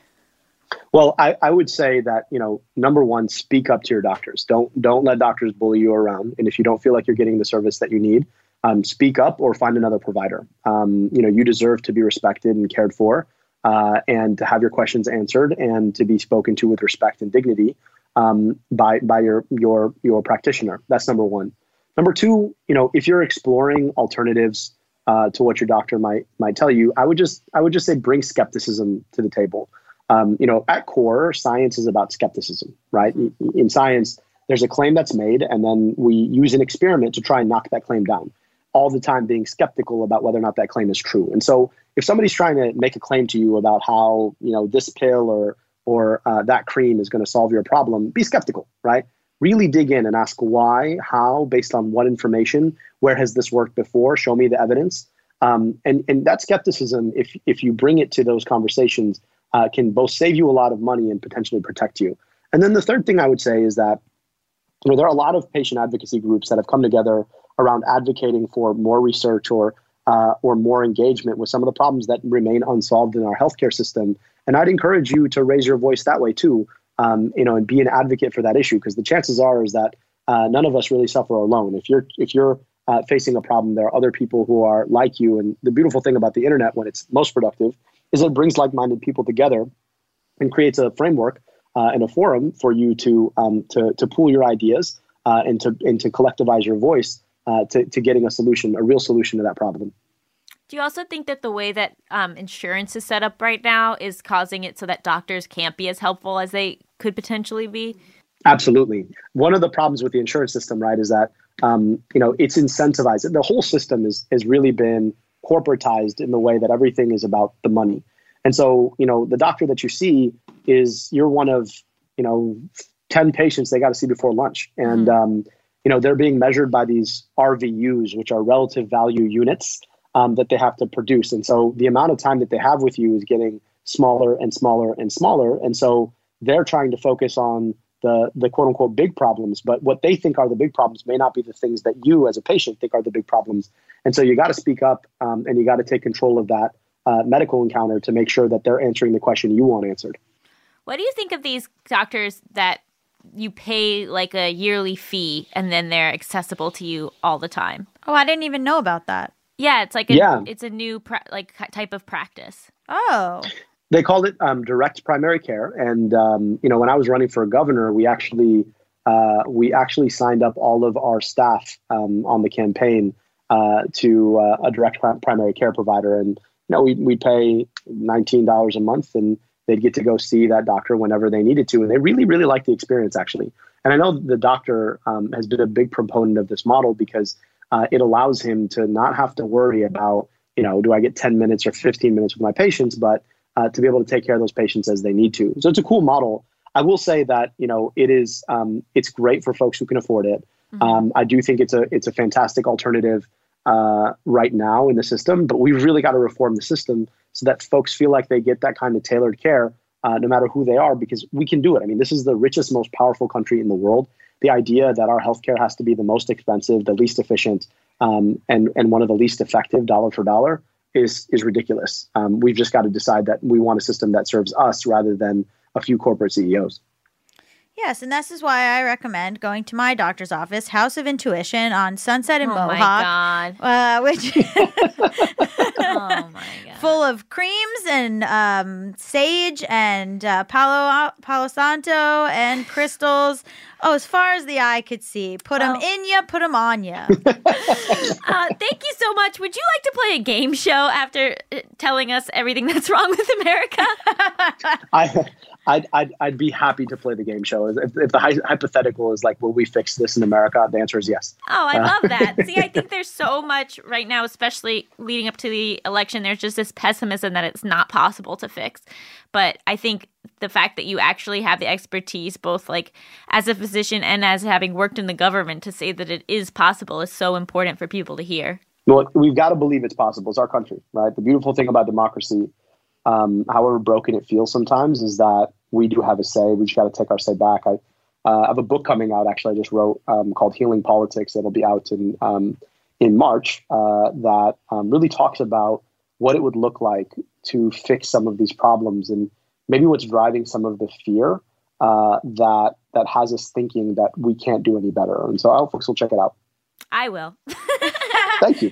Well, I, I would say that you know, number one, speak up to your doctors. Don't don't let doctors bully you around. And if you don't feel like you're getting the service that you need, um, speak up or find another provider. Um, you know, you deserve to be respected and cared for, uh, and to have your questions answered, and to be spoken to with respect and dignity um, by by your your your practitioner. That's number one. Number two, you know, if you're exploring alternatives uh, to what your doctor might might tell you, I would just I would just say bring skepticism to the table um, you know, at core, science is about skepticism, right? Mm-hmm. In science, there's a claim that's made, and then we use an experiment to try and knock that claim down. All the time, being skeptical about whether or not that claim is true. And so, if somebody's trying to make a claim to you about how you know this pill or or uh, that cream is going to solve your problem, be skeptical, right? Really dig in and ask why, how, based on what information, where has this worked before? Show me the evidence. Um, and and that skepticism, if if you bring it to those conversations, uh, can both save you a lot of money and potentially protect you. And then the third thing I would say is that you know there are a lot of patient advocacy groups that have come together around advocating for more research or uh, or more engagement with some of the problems that remain unsolved in our healthcare system. And I'd encourage you to raise your voice that way too, um, you know, and be an advocate for that issue because the chances are is that uh, none of us really suffer alone. If you're if you're uh, facing a problem, there are other people who are like you. And the beautiful thing about the internet, when it's most productive, is it brings like-minded people together and creates a framework uh, and a forum for you to um, to to pool your ideas uh, and to and to collectivize your voice uh, to to getting a solution, a real solution to that problem. Do you also think that the way that um, insurance is set up right now is causing it so that doctors can't be as helpful as they could potentially be? Absolutely. One of the problems with the insurance system, right, is that um, you know it's incentivized. The whole system is has really been corporatized in the way that everything is about the money. And so, you know, the doctor that you see is you're one of, you know, 10 patients they got to see before lunch. And, mm-hmm. um, you know, they're being measured by these RVUs, which are relative value units um, that they have to produce. And so the amount of time that they have with you is getting smaller and smaller and smaller. And so they're trying to focus on the the quote unquote big problems, but what they think are the big problems may not be the things that you as a patient think are the big problems. And so you got to speak up um, and you got to take control of that uh, medical encounter to make sure that they're answering the question you want answered. What do you think of these doctors that you pay like a yearly fee and then they're accessible to you all the time? Oh, I didn't even know about that. Yeah, it's like a, Yeah. it's a new pra- like type of practice. Oh. They called it um, direct primary care, and um, you know when I was running for governor, we actually uh, we actually signed up all of our staff um, on the campaign uh, to uh, a direct pri- primary care provider, and you know we we pay nineteen dollars a month, and they'd get to go see that doctor whenever they needed to, and they really really liked the experience actually. And I know the doctor um, has been a big proponent of this model because uh, it allows him to not have to worry about you know do I get ten minutes or fifteen minutes with my patients, but uh, to be able to take care of those patients as they need to. So it's a cool model. I will say that you know it is um, it's great for folks who can afford it. Um, I do think it's a it's a fantastic alternative uh, right now in the system, but we've really got to reform the system so that folks feel like they get that kind of tailored care uh, no matter who they are, because we can do it. I mean, this is the richest, most powerful country in the world. The idea that our healthcare has to be the most expensive, the least efficient, um, and and one of the least effective dollar for dollar is is ridiculous. Um, we've just got to decide that we want a system that serves us rather than a few corporate CEOs. Yes, and this is why I recommend going to my doctor's office, House of Intuition on Sunset and oh my Mohawk, god. uh, which [laughs] [laughs] Oh my [laughs] god. full of creams and um, sage and uh, Palo Palo Santo and [laughs] crystals. Oh, as far as the eye could see. Put them Oh. in ya, put them on ya. [laughs] Uh, thank you so much. Would you like to play a game show after uh, telling us everything that's wrong with America? I, I'd, I'd, I'd be happy to play the game show. If, if the hy- hypothetical is like, will we fix this in America? The answer is yes. Oh, I love that. See, I think there's so much right now, especially leading up to the election. There's just this pessimism that it's not possible to fix. But I think the fact that you actually have the expertise, both like as a physician and as having worked in the government, to say that it is possible is so important for people to hear. Well, we've got to believe it's possible. It's our country, right? The beautiful thing about democracy, um, however broken it feels sometimes, is that we do have a say. We just got to take our say back. I uh, have a book coming out. Actually, I just wrote um, called "Healing Politics." That'll be out in um, in March. Uh, that um, really talks about what it would look like to fix some of these problems and maybe what's driving some of the fear uh, that that has us thinking that we can't do any better. And so I hope folks will check it out. I will. [laughs] Thank you.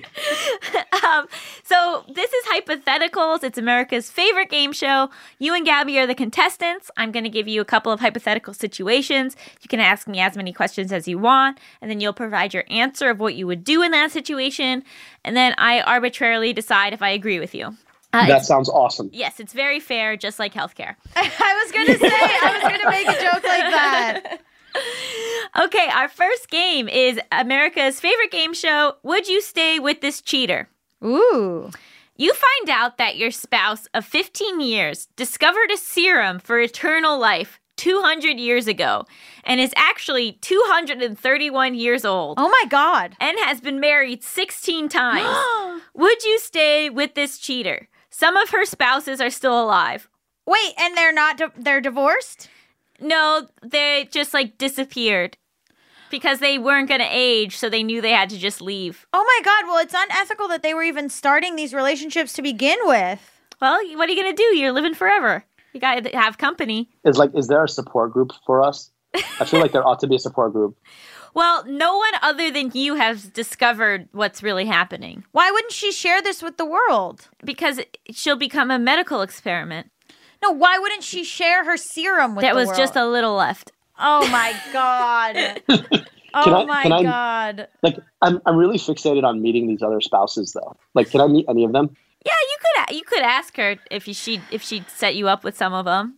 um, so this is hypotheticals. It's America's favorite game show. You and Gaby are the contestants. I'm going to give you a couple of hypothetical situations. You can ask me as many questions as you want, and then you'll provide your answer of what you would do in that situation, and then I arbitrarily decide if I agree with you. Uh, That sounds awesome. yes, it's very fair, just like healthcare. [laughs] I was gonna say, I was gonna make a joke like that. [laughs] Okay, our first game is America's favorite game show. Would you stay with this cheater? Ooh. You find out that your spouse of 15 years discovered a serum for eternal life 200 years ago and is actually 231 years old Oh my god. and has been married 16 times. [gasps] Would you stay with this cheater? Some of her spouses are still alive. Wait, and they're not di- they're divorced? No, they just like disappeared because they weren't going to age, so they knew they had to just leave. Oh my god, well it's unethical that they were even starting these relationships to begin with. Well, what are you going to do? You're living forever. You got to have company. is like is there a support group for us i feel like there ought to be a support group [laughs] Well, no one other than you has discovered what's really happening Why wouldn't she share this with the world? because she'll become a medical experiment. No, why wouldn't she share her serum with That the was world? just a little left. Oh my god. [laughs] oh I- my I- god. like I'm, I'm really fixated on meeting these other spouses though like can i meet any of them Yeah, you could you could ask her if she if she'd set you up with some of them.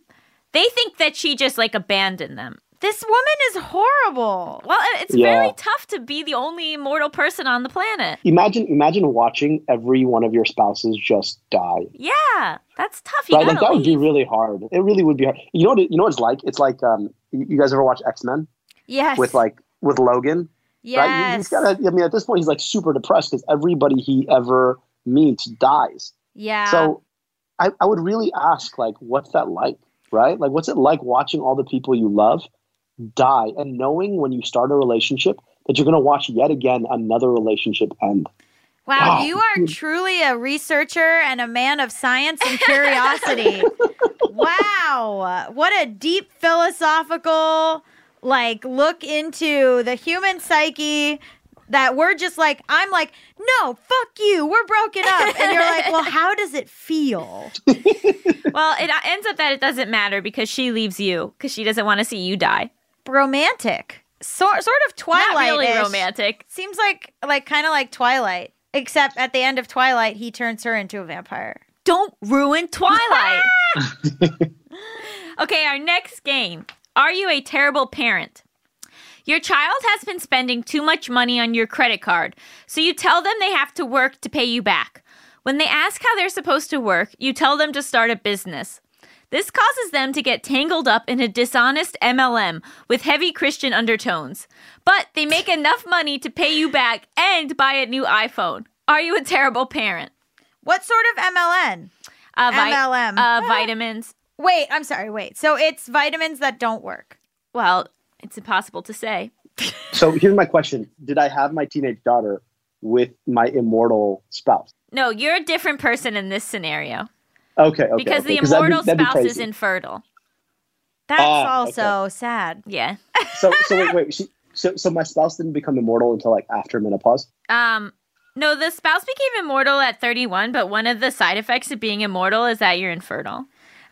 They think that she just like abandoned them. This woman is horrible. Well, it's Yeah. very tough to be the only mortal person on the planet. imagine imagine watching every one of your spouses just die Yeah, that's tough. You right like that would be really hard it really would be hard you know what it, you know what it's like it's like um you guys ever watch x-men Yes. with like with logan yes. right He- he's gotta, i mean at this point he's like super depressed because everybody he ever meets dies yeah. So I, I would really ask, like, what's that like, right? Like, what's it like watching all the people you love die and knowing when you start a relationship that you're going to watch yet again another relationship end? Wow, Wow. you are [laughs] truly a researcher and a man of science and curiosity. [laughs] wow, what a deep philosophical like look into the human psyche that we're just like I'm like, "No, fuck you. We're broken up." And you're like, "Well, how does it feel?" [laughs] Well, it ends up that it doesn't matter because she leaves you because she doesn't want to see you die. Romantic. So, sort of Twilight. Not really romantic. Seems like like kind of like Twilight, except at the end of Twilight he turns her into a vampire. Don't ruin Twilight. [laughs] [laughs] okay, our next game. Are you a terrible parent? Your child has been spending too much money on your credit card, so you tell them they have to work to pay you back. When they ask how they're supposed to work, you tell them to start a business. This causes them to get tangled up in a dishonest MLM with heavy Christian undertones. But they make enough money to pay you back and buy a new iPhone. Are you a terrible parent? What sort of MLN? Uh, MLM. Uh, vitamins. Wait, I'm sorry. Wait. So it's vitamins that don't work. Well, it's impossible to say. So here's my question: Did I have my teenage daughter with my immortal spouse? No, you're a different person in this scenario Okay, okay. because okay, the 'cause that'd be- immortal that'd spouse is infertile. That's Ah, also sad. Yeah. [laughs] So, so wait, wait. She, so, so my spouse didn't become immortal until like after menopause. Um. No, the spouse became immortal at 31, but one of the side effects of being immortal is that you're infertile.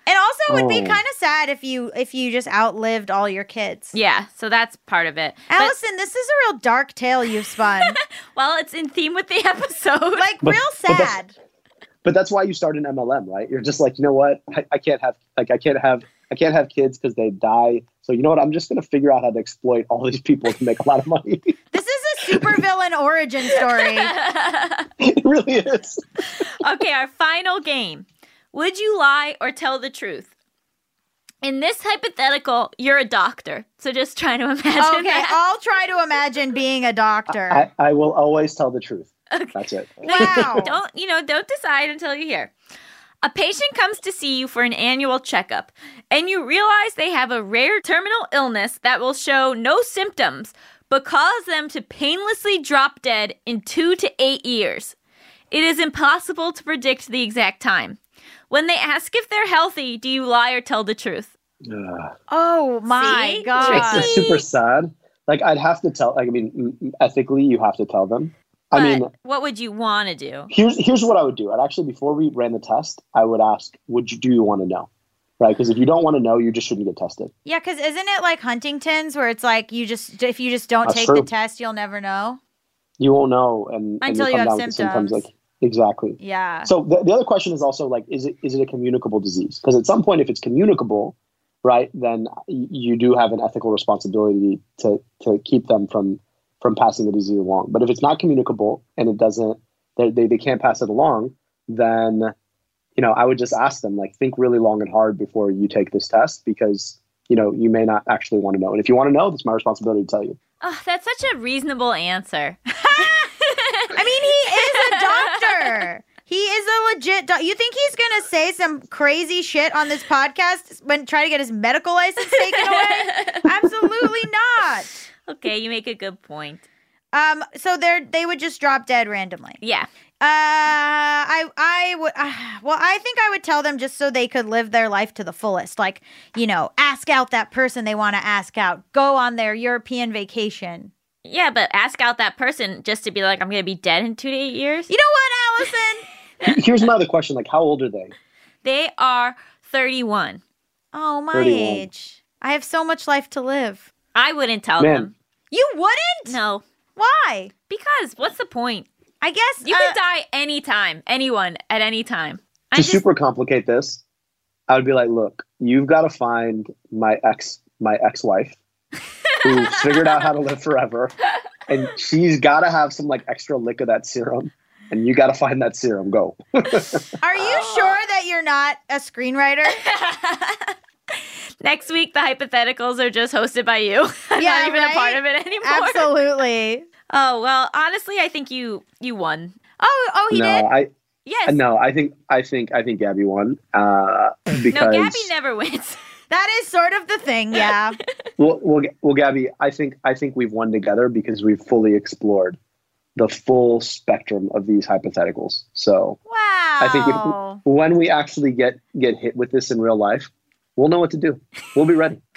And also, it would be Oh. kind of sad if you if you just outlived all your kids. Yeah, so that's part of it. But- Allison, this is a real dark tale you've spun. [laughs] well, it's in theme with the episode. like But- real but that's- sad. But that's why you start an MLM, right? You're just like, you know what? I, I can't have like I can't have I can't have kids because they die. So you know what? I'm just gonna figure out how to exploit all these people to make a lot of money. [laughs] This is a supervillain origin story. [laughs] it really is. okay, our final game. Would you lie or tell the truth? In this hypothetical, you're a doctor. So just try to imagine Okay, that. I'll try to imagine being a doctor. I, I will always tell the truth. That's it. wow. Don't, you know, don't decide until you hear. A patient comes to see you for an annual checkup, and you realize they have a rare terminal illness that will show no symptoms, but cause them to painlessly drop dead in two to eight years. It is impossible to predict the exact time. When they ask if they're healthy, do you lie or tell the truth? Ugh. Oh my See? It's god. just super sad. Like I'd have to tell. Like I mean, ethically, you have to tell them. I mean, what would you want to do? here's here's what I would do. I'd actually before we ran the test, I would ask, "Would you do you want to know?" Right? Because if you don't want to know, you just shouldn't get tested. Yeah, because isn't it like Huntington's where it's like you just if you just don't That's take true. the test, you'll never know. You won't know, and and Until you come have symptoms. symptoms. Like exactly. Yeah. So the, the other question is also like, is it is it a communicable disease? Because at some point, if it's communicable, right, then you do have an ethical responsibility to to keep them from from passing the disease along. But if it's not communicable and it doesn't, they they, they can't pass it along, then you know I would just ask them like think really long and hard before you take this test because you know you may not actually want to know. And if you want to know, it's my responsibility to tell you. Oh, that's such a reasonable answer. [laughs] I mean, he is a doctor. He is a legit doc. You think he's gonna say some crazy shit on this podcast when try to get his medical license taken away? [laughs] Absolutely not. Okay, you make a good point. Um, so they're they would just drop dead randomly. Yeah. Uh, I I would. Uh, well, I think I would tell them just so they could live their life to the fullest. Like, you know, ask out that person they want to ask out. Go on their European vacation. Yeah, but ask out that person just to be like, I'm going to be dead in two to eight years. You know what, Allison? [laughs] Here's my other question: like, how old are they? They are 31. Oh, my 31. age. I have so much life to live. I wouldn't tell Man. them. You wouldn't? No, Why? because what's the point? I guess You uh, could die anytime, anyone at any time. I to just, super complicate this, I would be like, look, you've got to find my ex, my ex-wife, who [laughs] figured out how to live forever, and she's got to have some like extra lick of that serum, and you got to find that serum. Go. [laughs] Are you sure that you're not a screenwriter? [laughs] Next week, the hypotheticals are just hosted by you. [laughs] I'm Yeah, not even right? a part of it anymore. Absolutely. [laughs] Oh well, honestly, I think you you won. Oh, oh, he no, did. I Yes. no, I think I think I think Gaby won uh, No, Gaby never wins. [laughs] That is sort of the thing. Yeah. well, well, well, Gaby, I think I think we've won together because we've fully explored the full spectrum of these hypotheticals. So Wow. I think if, when we actually get get hit with this in real life, we'll know what to do. We'll be ready. [laughs] [laughs]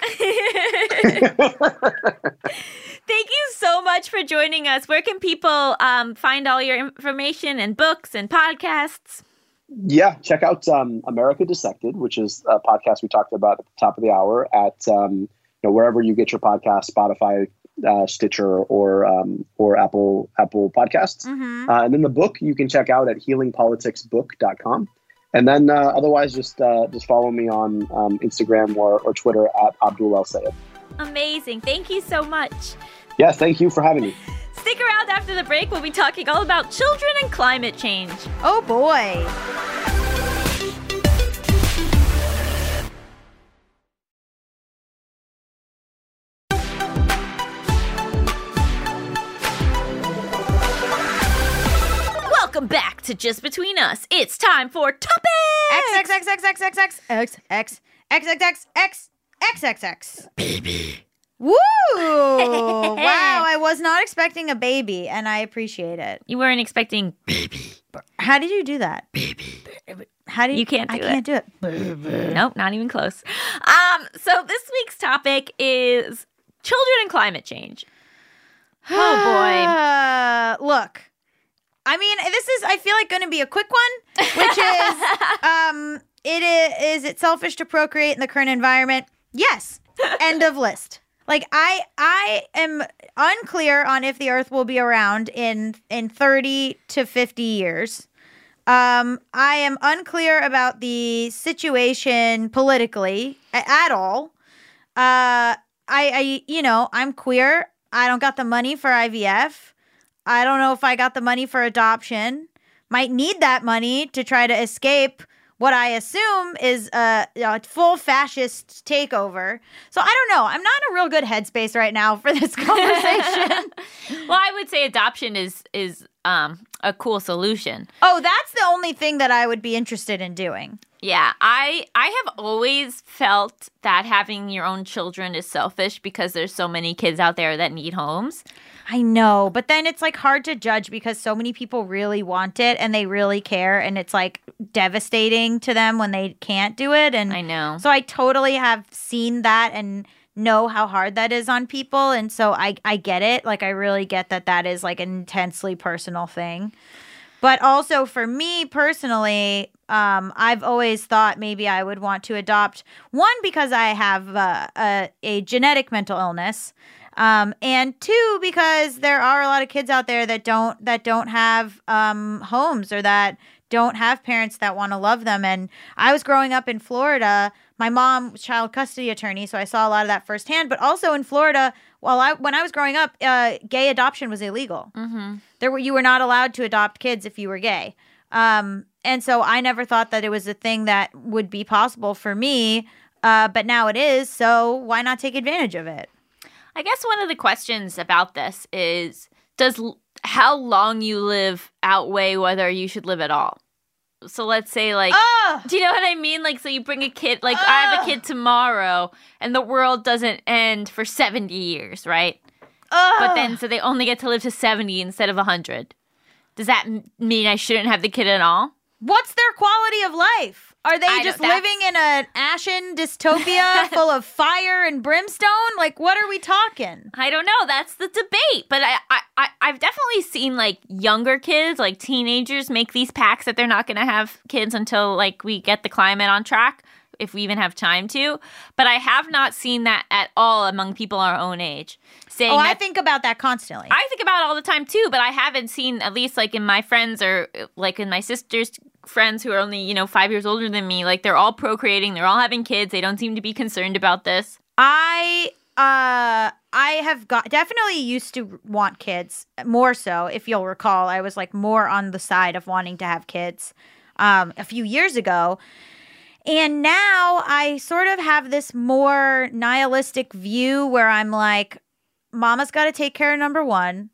Thank you so much for joining us. Where can people um, find all your information and books and podcasts? Yeah, check out um, America Dissected, which is a podcast we talked about at the top of the hour at um, you know wherever you get your podcast, Spotify, uh, Stitcher, or um, or Apple Apple Podcasts. Mhm. Uh, and then the book you can check out at healingpoliticsbook.com. And then uh, otherwise, just uh, just follow me on um, Instagram or, or Twitter at Abdul El Sayed. Amazing. Thank you so much. Yeah, thank you for having me. [laughs] Stick around after the break. We'll be talking all about children and climate change. Oh boy. Back to Just Between Us. It's time for topics. X X X X X X X X X X X X X X X. Baby. Woo! wow, I was not expecting a baby, and I appreciate it. You weren't expecting. How did you do that? Baby. How do you? You can't I do can't do it. Nope, not even close. Um, so this week's topic is children and climate change. Oh boy. Look, I mean, this is. I feel like going to be a quick one, which is, [laughs] um, it is. Is it selfish to procreate in the current environment? Yes. End of list. Like I, I am unclear on if the Earth will be around in in thirty to fifty years. Um, I am unclear about the situation politically at all. Uh, I, I, you know, I'm queer. I don't got the money for IVF. I don't know if I got the money for adoption. Might need that money to try to escape what I assume is a, a full fascist takeover. So I don't know. I'm not in a real good headspace right now for this [laughs] conversation. [laughs] Well, I would say adoption is is um a cool solution. oh, that's the only thing that I would be interested in doing. Yeah, I I have always felt that having your own children is selfish because there's so many kids out there that need homes. I know, but then it's like hard to judge because so many people really want it and they really care and it's like devastating to them when they can't do it and I know. So I totally have seen that and know how hard that is on people and so I I get it. Like I really get that that is like an intensely personal thing. But also for me personally, um, I've always thought maybe I would want to adopt one because I have uh, a, a genetic mental illness, um, and two because there are a lot of kids out there that don't that don't have um, homes or that don't have parents that want to love them. And I was growing up in Florida. My mom was child custody attorney, so I saw a lot of that firsthand. But also in Florida, while I when I was growing up, uh, gay adoption was illegal Mm-hmm. there were you were not allowed to adopt kids if you were gay um and so i never thought that it was a thing that would be possible for me uh but now it is so why not take advantage of it I guess one of the questions about this is does how long you live outweigh whether you should live at all? So let's say like oh do you know what I mean? Like so you bring a kid like I have a kid tomorrow and the world doesn't end for 70 years, right? But then so they only get to live to 70 instead of 100. Does that m- mean I shouldn't have the kid at all? what's their quality of life are they I just living in an ashen dystopia [laughs] full of fire and brimstone like what are we talking I don't know. That's the debate. But I, I, I, I've definitely seen like younger kids, like teenagers, make these packs that they're not going to have kids until like we get the climate on track, if we even have time to. But I have not seen that at all among people our own age. Saying oh i think about that constantly I think about it all the time too, but I haven't seen at least like in my friends or like in my sister's friends who are only, you know, five years older than me, like they're all procreating, they're all having kids, they don't seem to be concerned about this. I uh I have got definitely used to want kids more so if you'll recall. I was like more on the side of wanting to have kids um a few years ago. And now I sort of have this more nihilistic view where I'm like mama's got to take care of number 1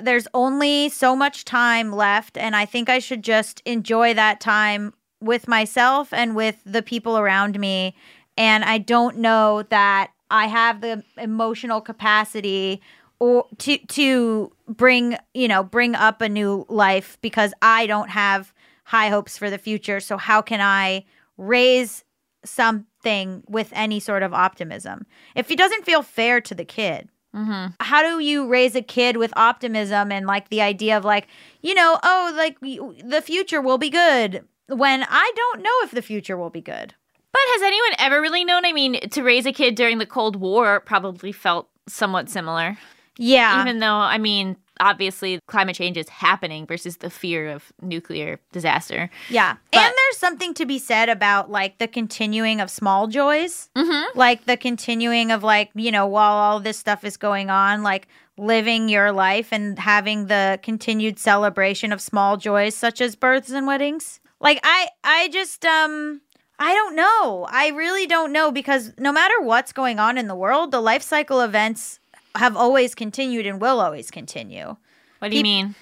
there's only so much time left and I think I should just enjoy that time with myself and with the people around me and I don't know that I have the emotional capacity or to to bring you know bring up a new life because I don't have high hopes for the future. So how can I raise something with any sort of optimism? If it doesn't feel fair to the kid, Mm-hmm. how do you raise a kid with optimism and like the idea of like you know oh like the future will be good when I don't know if the future will be good. But has anyone ever really known? I mean, to raise a kid during the Cold War probably felt somewhat similar. Yeah. Even though, I mean, obviously climate change is happening versus the fear of nuclear disaster. Yeah. But- and there's something to be said about like the continuing of small joys. Mm-hmm. Like the continuing of like, you know, while all this stuff is going on, like living your life and having the continued celebration of small joys such as births and weddings. Like I I just um I don't know. I really don't know because no matter what's going on in the world, the life cycle events have always continued and will always continue. What do you mean?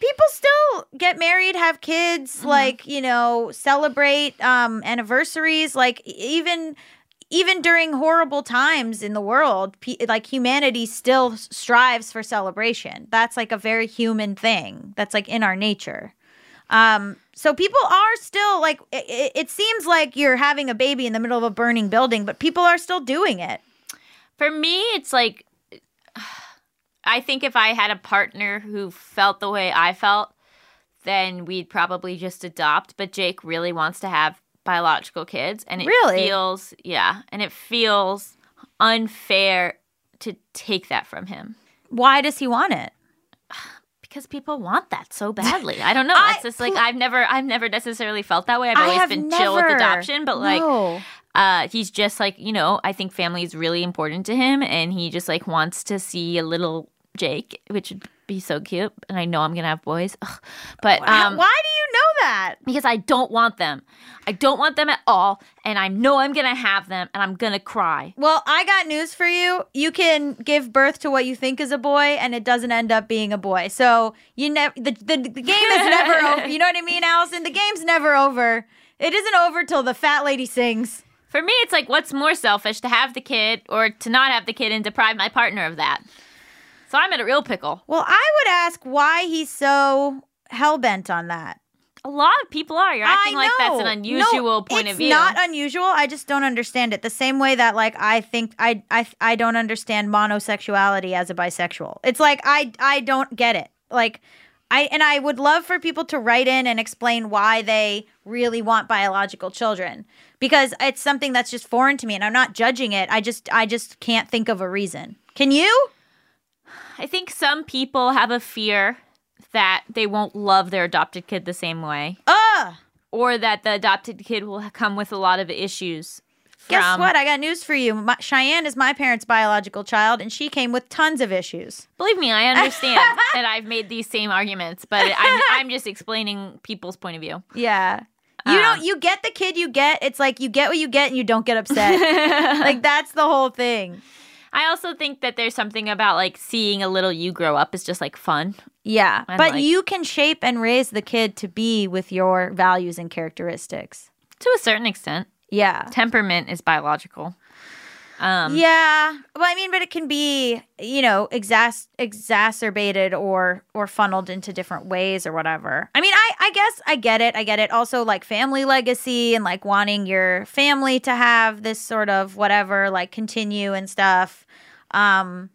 people still get married have kids like you know celebrate um anniversaries like even even during horrible times in the world pe- like humanity still strives for celebration. That's like a very human thing. That's like in our nature. Um so people are still like it, it seems like you're having a baby in the middle of a burning building but people are still doing it. For me, it's like I think if I had a partner who felt the way I felt, then we'd probably just adopt. But Jake really wants to have biological kids, and it Really? feels yeah, and it feels unfair to take that from him why does he want it [sighs] because people want that so badly. I don't [laughs] know. I- it's just like I've never, I've never necessarily felt that way. I've always been chill with adoption, but like. No. uh he's just like you know i think family is really important to him and he just like wants to see a little jake which would be so cute and i know i'm gonna have boys Ugh. but um why do you know that because i don't want them i don't want them at all and i know i'm gonna have them and i'm gonna cry Well, I got news for you. You can give birth to what you think is a boy, and it doesn't end up being a boy. So you never the, the the game is never over. [laughs] You know what I mean, Allison? The game's never over. It isn't over till the fat lady sings. for me it's like what's more selfish to have the kid or to not have the kid and deprive my partner of that so i'm in a real pickle Well, I would ask why he's so hell bent on that. a lot of people are you're acting like that's an unusual No, point of view It's not unusual. I just don't understand it. The same way that like I think I I I don't understand monosexuality as a bisexual. It's like I I don't get it. Like I and I would love for people to write in and explain why they really want biological children because it's something that's just foreign to me and I'm not judging it. I just I just can't think of a reason. Can you? I think some people have a fear that they won't love their adopted kid the same way, Ugh. or that the adopted kid will come with a lot of issues. Guess from- what? I got news for you. My, Cheyenne is my parents' biological child, and she came with tons of issues. Believe me, I [laughs] understand that I've made these same arguments, but I'm, I'm just explaining people's point of view. Yeah. You Uh. don't you get the kid you get. It's like you get what you get and you don't get upset. [laughs] like that's the whole thing. I also think that there's something about like seeing a little you grow up is just like fun. Yeah. And, but like- you can shape and raise the kid to be with your values and characteristics. To a certain extent, Yeah. temperament is biological. Um, Yeah. Well, I mean, but it can be, you know, exas- exacerbated or or funneled into different ways or whatever. I mean, I I guess I get it. I get it. Also like family legacy and like wanting your family to have this sort of whatever like continue and stuff. Um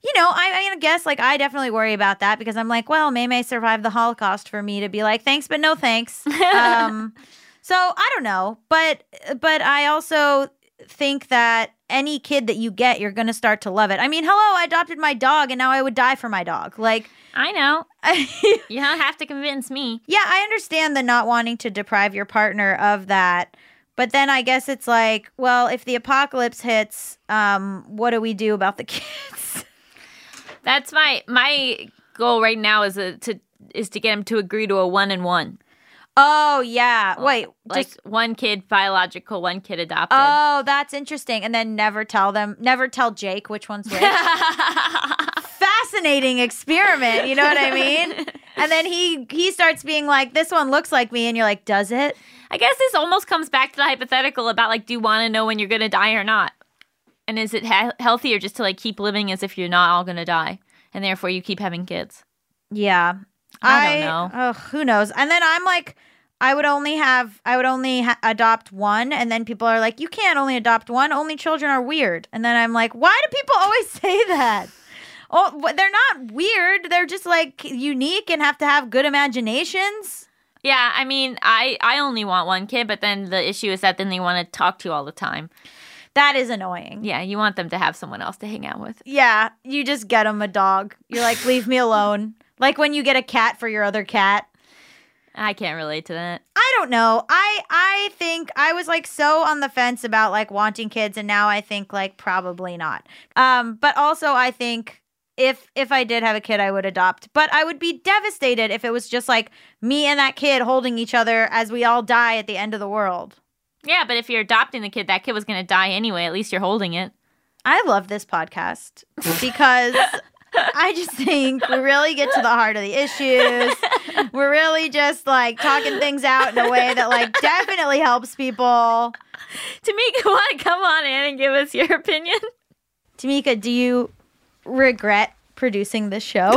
you know, I, I guess like I definitely worry about that because I'm like, well, May May survived the Holocaust for me to be like, thanks, but no thanks. [laughs] um, so I don't know, but but I also think that any kid that you get, you're gonna start to love it. I mean, hello, I adopted my dog, and now I would die for my dog. Like, I know. [laughs] You don't have to convince me. Yeah, I understand the not wanting to deprive your partner of that. But then I guess it's like, well, if the apocalypse hits, um, what do we do about the [laughs] kids? That's my my goal right now is a, to is to get him to agree to a one and one. Oh yeah. Oh, Wait, Like just one kid biological, one kid adopted. Oh, that's interesting. And then never tell them, never tell Jake which one's which. [laughs] Fascinating experiment, you know what I mean? [laughs] And then he he starts being like, "This one looks like me," and you're like, "Does it?" I guess this almost comes back to the hypothetical about like, do you want to know when you're gonna die or not? And is it he- healthier just to like keep living as if you're not all gonna die, and therefore you keep having kids? Yeah. I don't know. Oh, who knows? And then I'm like, I would only have, I would only ha- adopt one. And then people are like, you can't only adopt one. Only children are weird. And then I'm like, why do people [laughs] always say that? Oh, they're not weird. They're just like unique and have to have good imaginations. Yeah, I mean, I I only want one kid, but then the issue is that then they want to talk to you all the time. That is annoying. Yeah, you want them to have someone else to hang out with. Yeah, you just get them a dog. You're like, leave me alone. Like when you get a cat for your other cat. I can't relate to that. I don't know. I I think I was like so on the fence about like wanting kids and now I think like probably not. Um but also I think if if I did have a kid I would adopt. But I would be devastated if it was just like me and that kid holding each other as we all die at the end of the world. Yeah, but if you're adopting the kid, that kid was gonna die anyway. At least you're holding it. I love this podcast because [laughs] I just think we really get to the heart of the issues. We're really just like talking things out in a way that like definitely helps people. Tamika, want to come on in and give us your opinion? Tamika, do you regret producing this show?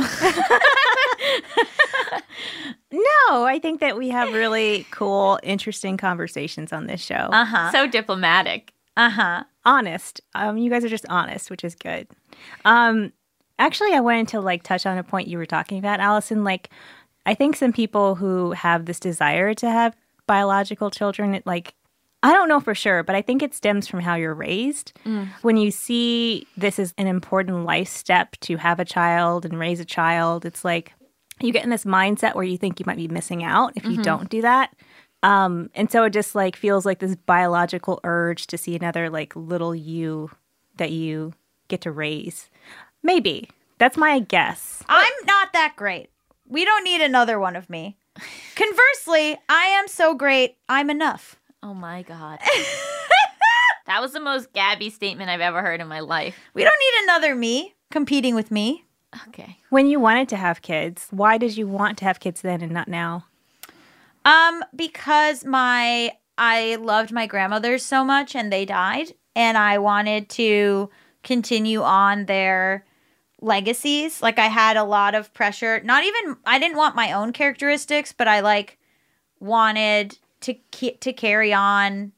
No, I think that we have really cool, interesting conversations on this show. Uh-huh. So diplomatic. Uh-huh. honest. Um, you guys are just honest, which is good. Um, actually, I wanted to like touch on a point you were talking about, Allison. Like, I think some people who have this desire to have biological children, it, like, I don't know for sure, but I think it stems from how you're raised. When you see this as an important life step to have a child and raise a child, it's like you get in this mindset where you think you might be missing out if you don't do that. Um, and so it just like feels like this biological urge to see another like little you that you get to raise. Maybe. That's my guess. I'm not that great. We don't need another one of me. [laughs] Conversely, I am so great, I'm enough. Oh my god. [laughs] that was the most Gaby statement I've ever heard in my life. We don't need another me competing with me. Okay. When you wanted to have kids, why did you want to have kids then and not now? Um, because my I loved my grandmothers so much and they died, and I wanted to continue on their legacies. Like I had a lot of pressure. Not even I didn't want my own characteristics, but I like wanted to to carry on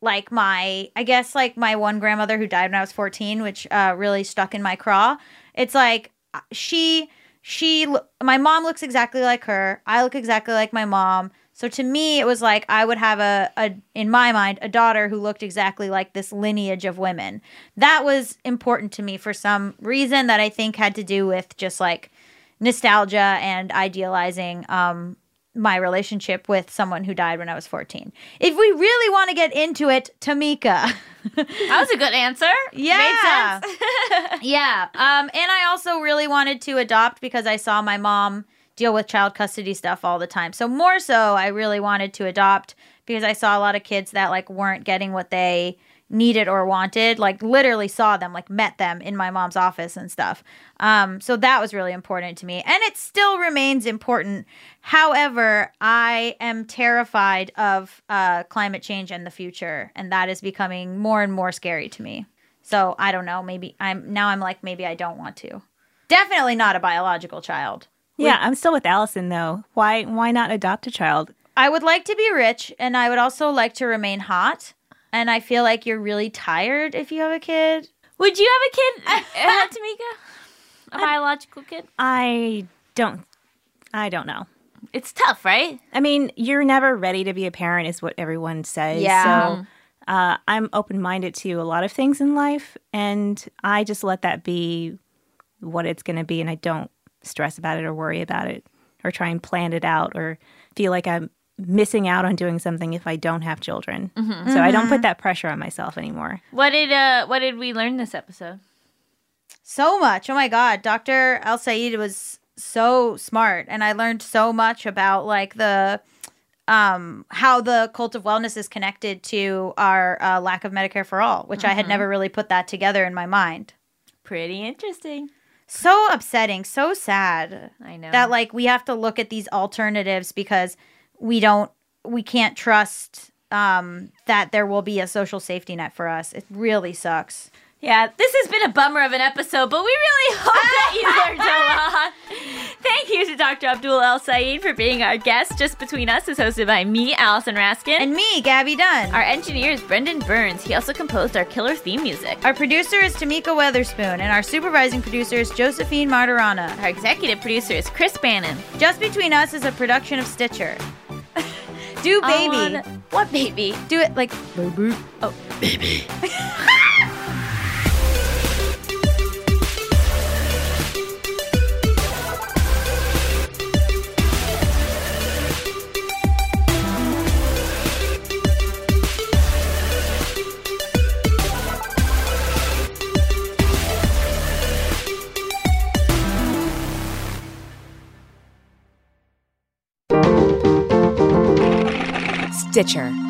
like my I guess like my one grandmother who died when I was 14, which uh really stuck in my craw. It's like uh, she she my mom looks exactly like her. I look exactly like my mom. So to me it was like I would have a, a in my mind a daughter who looked exactly like this lineage of women. That was important to me for some reason that I think had to do with just like nostalgia and idealizing um my relationship with someone who died when I was 14. If we really want to get into it, Tamika. That was a good answer. Yeah. [laughs] Yeah. Um, and I also really wanted to adopt because I saw my mom deal with child custody stuff all the time. So more so, I really wanted to adopt because I saw a lot of kids that like weren't getting what they needed or wanted. Like literally saw them, like met them in my mom's office and stuff. Um, so that was really important to me, and it still remains important. However, I am terrified of uh, climate change and the future, and that is becoming more and more scary to me. So I don't know. Maybe I'm now. I'm like maybe I don't want to. Definitely not a biological child. Yeah, I'm still with Allison though. Why why not adopt a child? I would like to be rich, and I would also like to remain hot. And I feel like you're really tired if you have a kid. Would you have a kid, [laughs] uh, Tamika? A biological kid? I don't I don't know. It's tough, right? I mean, you're never ready to be a parent, is what everyone says. Yeah. So uh, I'm open minded to a lot of things in life, and I just let that be what it's going to be, and I don't stress about it or worry about it or try and plan it out or feel like I'm missing out on doing something if I don't have children. So I don't put that pressure on myself anymore. What did uh what did we learn this episode? So much. Oh my God. Dr. El Sayed was so smart. And I learned so much about like the um how the cult of wellness is connected to our uh, lack of medicare for all which i had never really put that together in my mind Pretty interesting. So upsetting so sad I know. that like we have to look at these alternatives because we don't we can't trust um that there will be a social safety net for us it really sucks Yeah, this has been a bummer of an episode, but we really [laughs] hope that you learned a [laughs] lot. Thank you to Dr. Abdul El Sayed for being our guest. Just Between Us is hosted by me, Allison Raskin. And me, Gaby Dunn. our engineer is Brendan Burns. He also composed our killer theme music. Our producer is Tamika Weatherspoon, and our supervising producer is Josephine Martirana. Our executive producer is Chris Bannon. Just Between Us is a production of Stitcher. [laughs] Do baby. On- what baby? Do it like Baby. Oh, Stitcher.